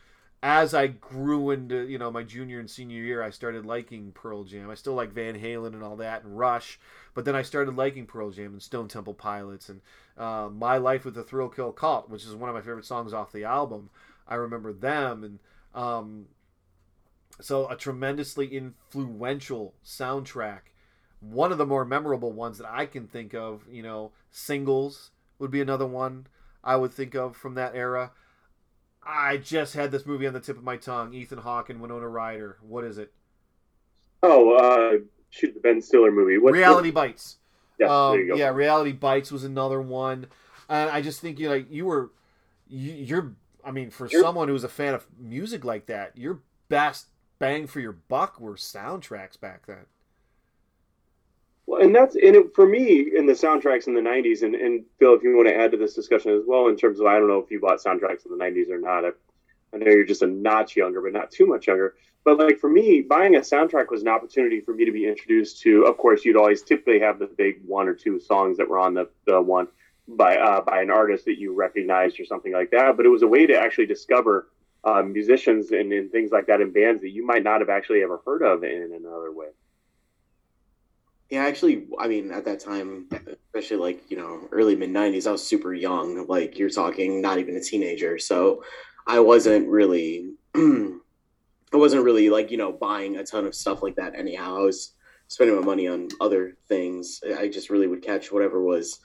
as I grew into you know my junior and senior year, I started liking Pearl Jam. I still like Van Halen and all that and Rush, but then I started liking Pearl Jam and Stone Temple Pilots and uh, My Life with the Thrill Kill Kult, which is one of my favorite songs off the album. I remember them and um, so a tremendously influential soundtrack. One of the more memorable ones that I can think of, you know, singles would be another one I would think of from that era. I just had this movie on the tip of my tongue. Ethan Hawke and Winona Ryder. What is it? Oh, uh, shoot, the Ben Stiller movie. What, Reality Bites. Yes, Um, there you go. yeah, Reality Bites was another one, and I just think you like you were, you, you're. I mean, for You're- someone who's a fan of music like that, your best bang for your buck were soundtracks back then. Well, and that's and it, for me in the soundtracks in the '90s, and, and Phil, if you want to add to this discussion as well, in terms of I don't know if you bought soundtracks in the '90s or not. I, I know you're just a notch younger, but not too much younger. But like for me, buying a soundtrack was an opportunity for me to be introduced to. Of course, you'd always typically have the big one or two songs that were on the the one by uh, by an artist that you recognized or something like that. But it was a way to actually discover uh, musicians and, and things like that in bands that you might not have actually ever heard of in another way. Yeah, actually, I mean, at that time, especially like, you know, early mid 90s, I was super young. Like, you're talking not even a teenager. So I wasn't really, [clears throat] I wasn't really like, you know, buying a ton of stuff like that anyhow. I was spending my money on other things. I just really would catch whatever was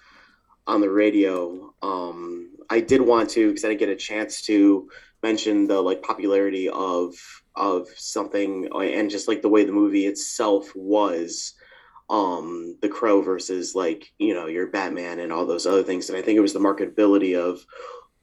on the radio. Um, I did want to, because I didn't get a chance to mention the like popularity of of something and just like the way the movie itself was um the crow versus like you know your batman and all those other things. And i think it was the marketability of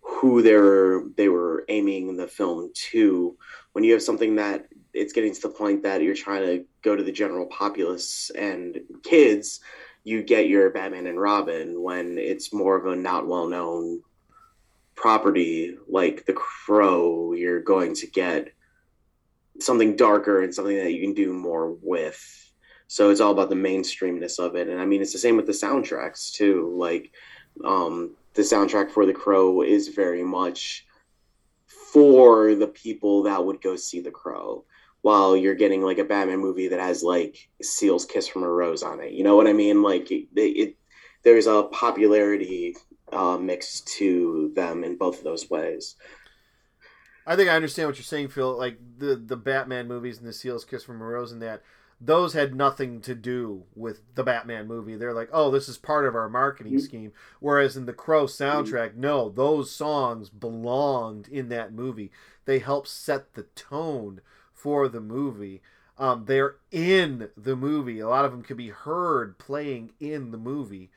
who they were they were aiming the film to. When you have something that it's getting to the point that you're trying to go to the general populace and kids you get your batman and robin when it's more of a not well known property like the crow. You're going to get something darker and something that you can do more with so it's all about the mainstreamness of it. And I mean, it's the same with the soundtracks too. Like, um, the soundtrack for The Crow is very much for the people that would go see The Crow, while you're getting like a Batman movie that has like Seal's "Kiss from a Rose" on it. You know what I mean? Like, it, it there's a popularity uh, mix to them in both of those ways. I think I understand what you're saying, Phil. Like the the Batman movies and the Seal's "Kiss from a Rose" and that those had nothing to do with the Batman movie. They're like, oh, this is part of our marketing mm-hmm. scheme. Whereas in the Crow soundtrack, mm-hmm. no, those songs belonged in that movie. They helped set the tone for the movie. Um, they're in the movie. A lot of them can be heard playing in the movie,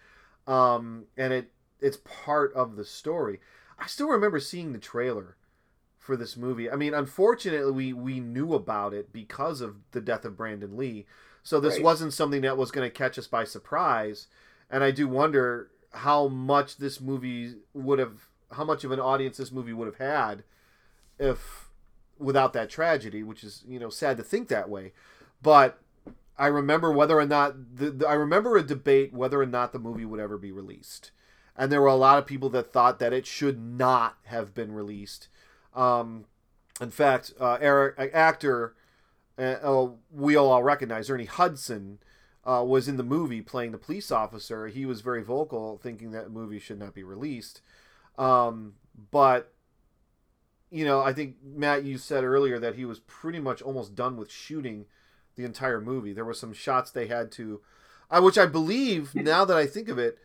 um, and it it's part of the story. I still remember seeing the trailer for this movie. I mean, unfortunately, we we knew about it because of the death of Brandon Lee. So this right. wasn't something that was going to catch us by surprise. And I do wonder how much this movie would have, how much of an audience this movie would have had if without that tragedy, which is you know sad to think that way. But I remember whether or not the, the I remember a debate whether or not the movie would ever be released. And there were a lot of people that thought that it should not have been released um, in fact, uh, Eric, actor uh, uh, we all recognize, Ernie Hudson, uh, was in the movie playing the police officer. He was very vocal, thinking that movie should not be released. Um, but you know, I think Matt, you said earlier that he was pretty much almost done with shooting the entire movie. There were some shots they had to, uh, which I believe, now that I think of it,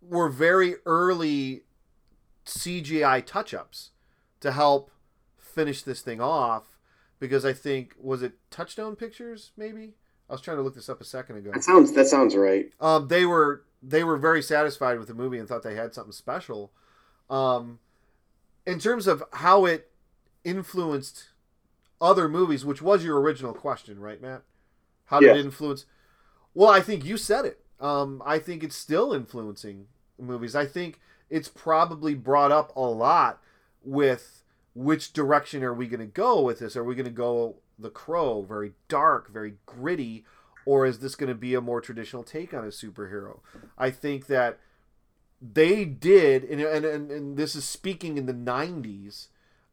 were very early CGI touch-ups to help finish this thing off because I think was it Touchstone Pictures maybe I was trying to look this up a second ago. That sounds that sounds right. Um, they were they were very satisfied with the movie and thought they had something special. Um, in terms of how it influenced other movies, which was your original question, right, Matt? How did yes. it influence? Well, I think you said it. Um, I think it's still influencing movies. I think it's probably brought up a lot with which direction are we going to go with this? Are we going to go the crow, very dark, very gritty, or is this going to be a more traditional take on a superhero? I think that they did, and and, and, this is speaking in the 90s,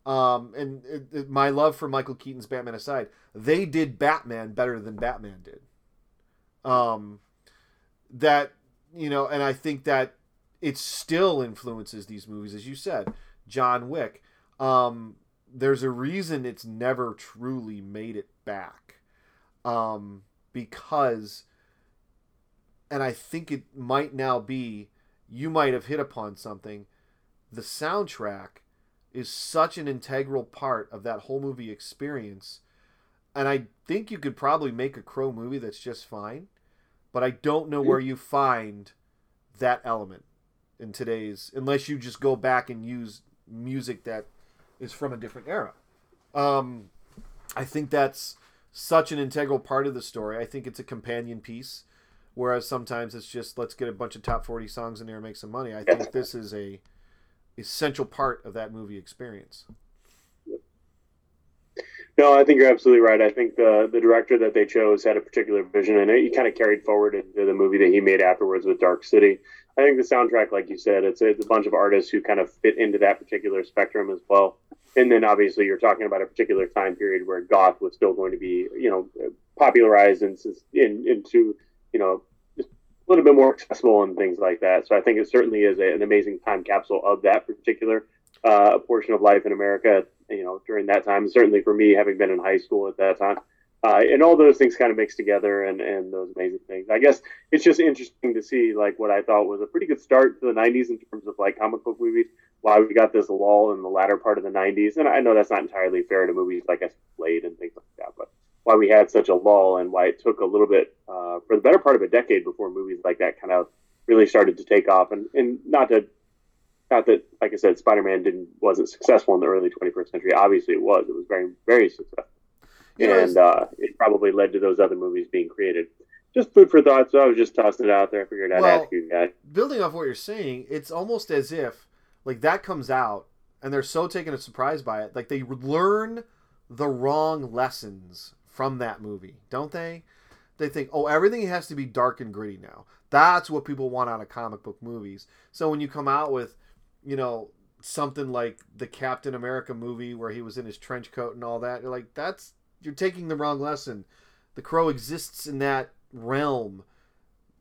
um, and it, it, my love for Michael Keaton's Batman aside, they did Batman better than Batman did. Um, that, you know, and I think that it still influences these movies, as you said. John Wick. Um, there's a reason it's never truly made it back. Um, because, and I think it might now be, you might have hit upon something. The soundtrack is such an integral part of that whole movie experience. And I think you could probably make a Crow movie that's just fine, but I don't know where you find that element in today's, unless you just go back and use music that is from a different era. Um, I think that's such an integral part of the story. I think it's a companion piece, whereas sometimes it's just let's get a bunch of top forty songs in there and make some money. I think [laughs] this is a essential part of that movie experience. No, I think you're absolutely right. I think the the director that they chose had a particular vision, and it kind of carried forward into the movie that he made afterwards with Dark City. I think the soundtrack, like you said, it's it's a bunch of artists who kind of fit into that particular spectrum as well. And then obviously you're talking about a particular time period where goth was still going to be, you know, popularized and in, into you know, just a little bit more accessible and things like that. So I think it certainly is a, an amazing time capsule of that particular uh, portion of life in America. You know, during that time, certainly for me, having been in high school at that time. Uh, and all those things kind of mixed together and, and those amazing things. I guess it's just interesting to see like what I thought was a pretty good start to the 90s in terms of like comic book movies. Why we got this lull in the latter part of the 90s, and I know that's not entirely fair to movies like Blade and things like that, but why we had such a lull and why it took a little bit uh, for the better part of a decade before movies like that kind of really started to take off. And, and not to not that like I said, Spider Man didn't wasn't successful in the early 21st century. Obviously, it was. It was very very successful and uh, it probably led to those other movies being created. Just food for thought. So I was just tossing it out there. I figured I'd well, ask you guys. Building off what you're saying, it's almost as if like that comes out and they're so taken a surprise by it, like they learn the wrong lessons from that movie, don't they? They think, oh, everything has to be dark and gritty now. That's what people want out of comic book movies. So when you come out with, you know, something like the Captain America movie where he was in his trench coat and all that, you're like, that's you're taking the wrong lesson. The Crow exists in that realm.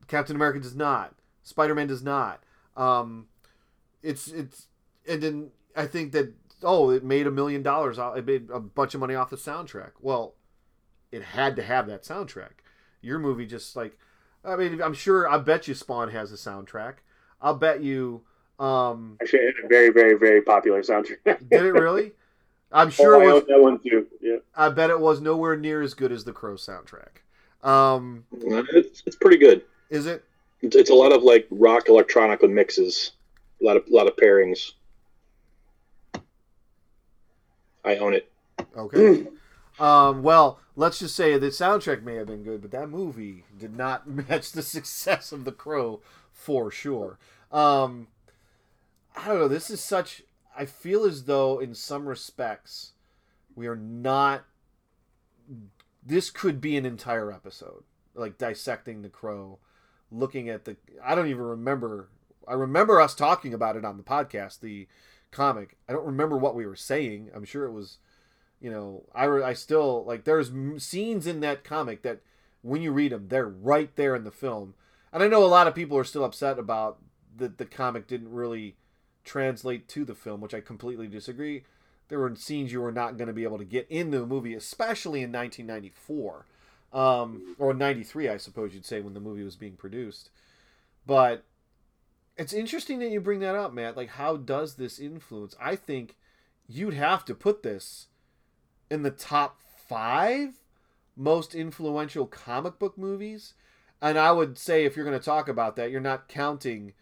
Captain America does not. Spider Man does not. Um, it's it's and then I think that oh it made a million dollars. It made a bunch of money off the soundtrack. Well, it had to have that soundtrack. Your movie just like I mean I'm sure I bet you Spawn has a soundtrack. I'll bet you. Um, Actually, it had a very, very, very popular soundtrack. did it really? [laughs] I'm sure oh, it was, that one too. Yeah. I bet it was nowhere near as good as the Crow soundtrack. Um, it's, it's pretty good. Is it? It's, it's a lot of like rock electronic mixes, a lot of a lot of pairings. I own it. Okay. [clears throat] um, well, let's just say the soundtrack may have been good, but that movie did not [laughs] match the success of The Crow for sure. Um, I don't know. This is such I feel as though, in some respects, we are not. This could be an entire episode, like dissecting the crow, looking at the. I don't even remember. I remember us talking about it on the podcast, the comic. I don't remember what we were saying. I'm sure it was, you know, I, I still like. There's scenes in that comic that, when you read them, they're right there in the film. And I know a lot of people are still upset about that the comic didn't really translate to the film, which I completely disagree. There were scenes you were not going to be able to get in the movie, especially in 1994 um, or 93, I suppose you'd say, when the movie was being produced. But it's interesting that you bring that up, Matt. Like, how does this influence? I think you'd have to put this in the top five most influential comic book movies. And I would say, if you're going to talk about that, you're not counting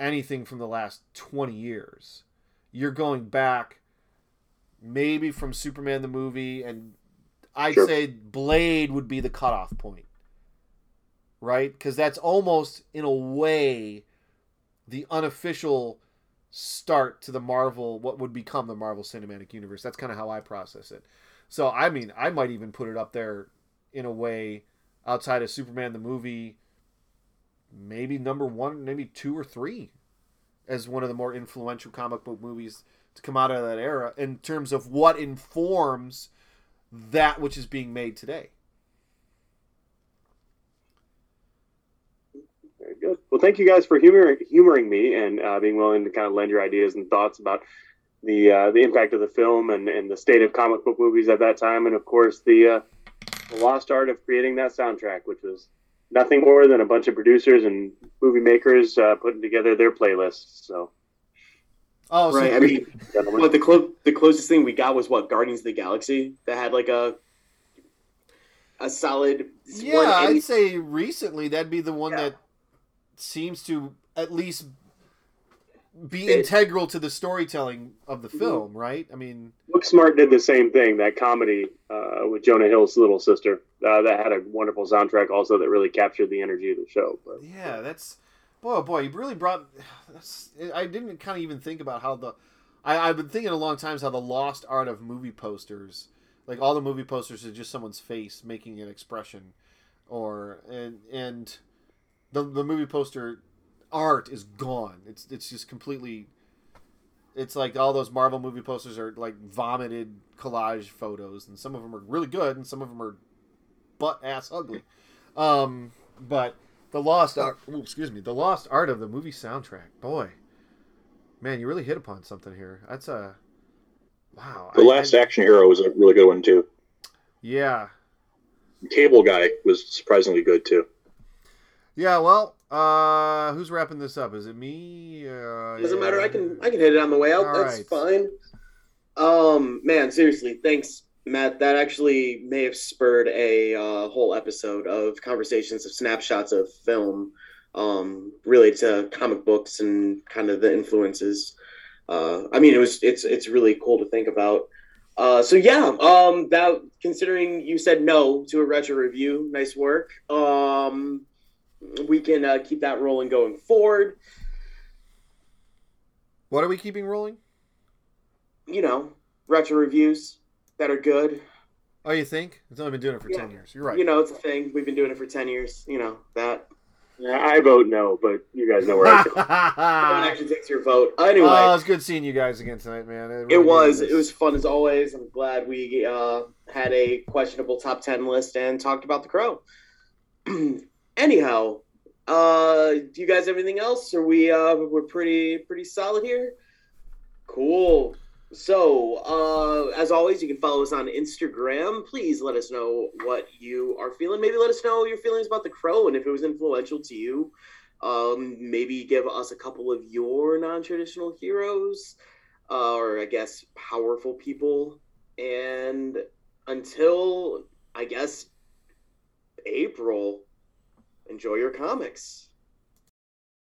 anything from the last 20 years. You're going back maybe from Superman the movie, and I'd sure. say Blade would be the cutoff point. Right? Because that's almost, in a way, the unofficial start to the Marvel, what would become the Marvel Cinematic Universe. That's kind of how I process it. So, I mean, I might even put it up there in a way outside of Superman the movie maybe number one, maybe two or three as one of the more influential comic book movies to come out of that era in terms of what informs that which is being made today. Very good. Well, thank you guys for humoring, humoring me and uh, being willing to kind of lend your ideas and thoughts about the uh, the impact of the film and, and the state of comic book movies at that time, and of course the, uh, the lost art of creating that soundtrack, which was nothing more than a bunch of producers and movie makers uh, putting together their playlists. So. Oh, right. So I mean, what the clo- the closest thing we got was what Guardians of the Galaxy that had like a a solid. Yeah, I'd say recently that'd be the one yeah. that seems to at least be it, integral to the storytelling of the mm-hmm. film, right? I mean, Booksmart did the same thing. That comedy uh, with Jonah Hill's little sister uh, that had a wonderful soundtrack, also that really captured the energy of the show. But, yeah, that's boy, oh boy, you really brought. That's, I didn't kind of even think about how the. I, I've been thinking a long times how the lost art of movie posters, like all the movie posters, is just someone's face making an expression, or and and the the movie poster art is gone. It's it's just completely. It's like all those Marvel movie posters are like vomited collage photos, and some of them are really good, and some of them are butt ass ugly. Um, but The lost art. ooh, excuse me. The lost art of the movie soundtrack. Boy, man, you really hit upon something here. That's a wow. The I- Last I- Action Hero was a really good one too. Yeah, Cable Guy was surprisingly good too. yeah. Well, uh, who's wrapping this up? Is it me? Uh, Doesn't yeah. matter. I can I can hit it on the way out. All That's right. fine. Um, man, seriously, thanks, Matt. That actually may have spurred a uh, whole episode of conversations of snapshots of film, um, really to comic books and kind of the influences. Uh, I mean, it was it's it's really cool to think about. Uh, so yeah, um, that considering you said no to a retro review, nice work. Um, we can uh, keep that rolling going forward. What are we keeping rolling? you know, retro reviews that are good. Oh, you think? It's only been doing it for Yeah. ten years. You're right. You know, it's a thing. We've been doing it for 10 years. You know, that. Yeah, I vote no, but you guys know where I feel. No one oh, actually takes your vote. Anyway, it's good seeing you guys again tonight, man. it really was. is. It was fun as always. I'm glad we uh, had a questionable top 10 list and talked about the crow. [clears throat] Anyhow, uh, do you guys have anything else? Are we uh, we're pretty pretty solid here? Cool. So, uh, as always, you can follow us on Instagram. Please let us know what you are feeling. Maybe let us know your feelings about The Crow and if it was influential to you. Um, maybe give us a couple of your non traditional heroes, uh, or I guess powerful people. And until, I guess, April, enjoy your comics.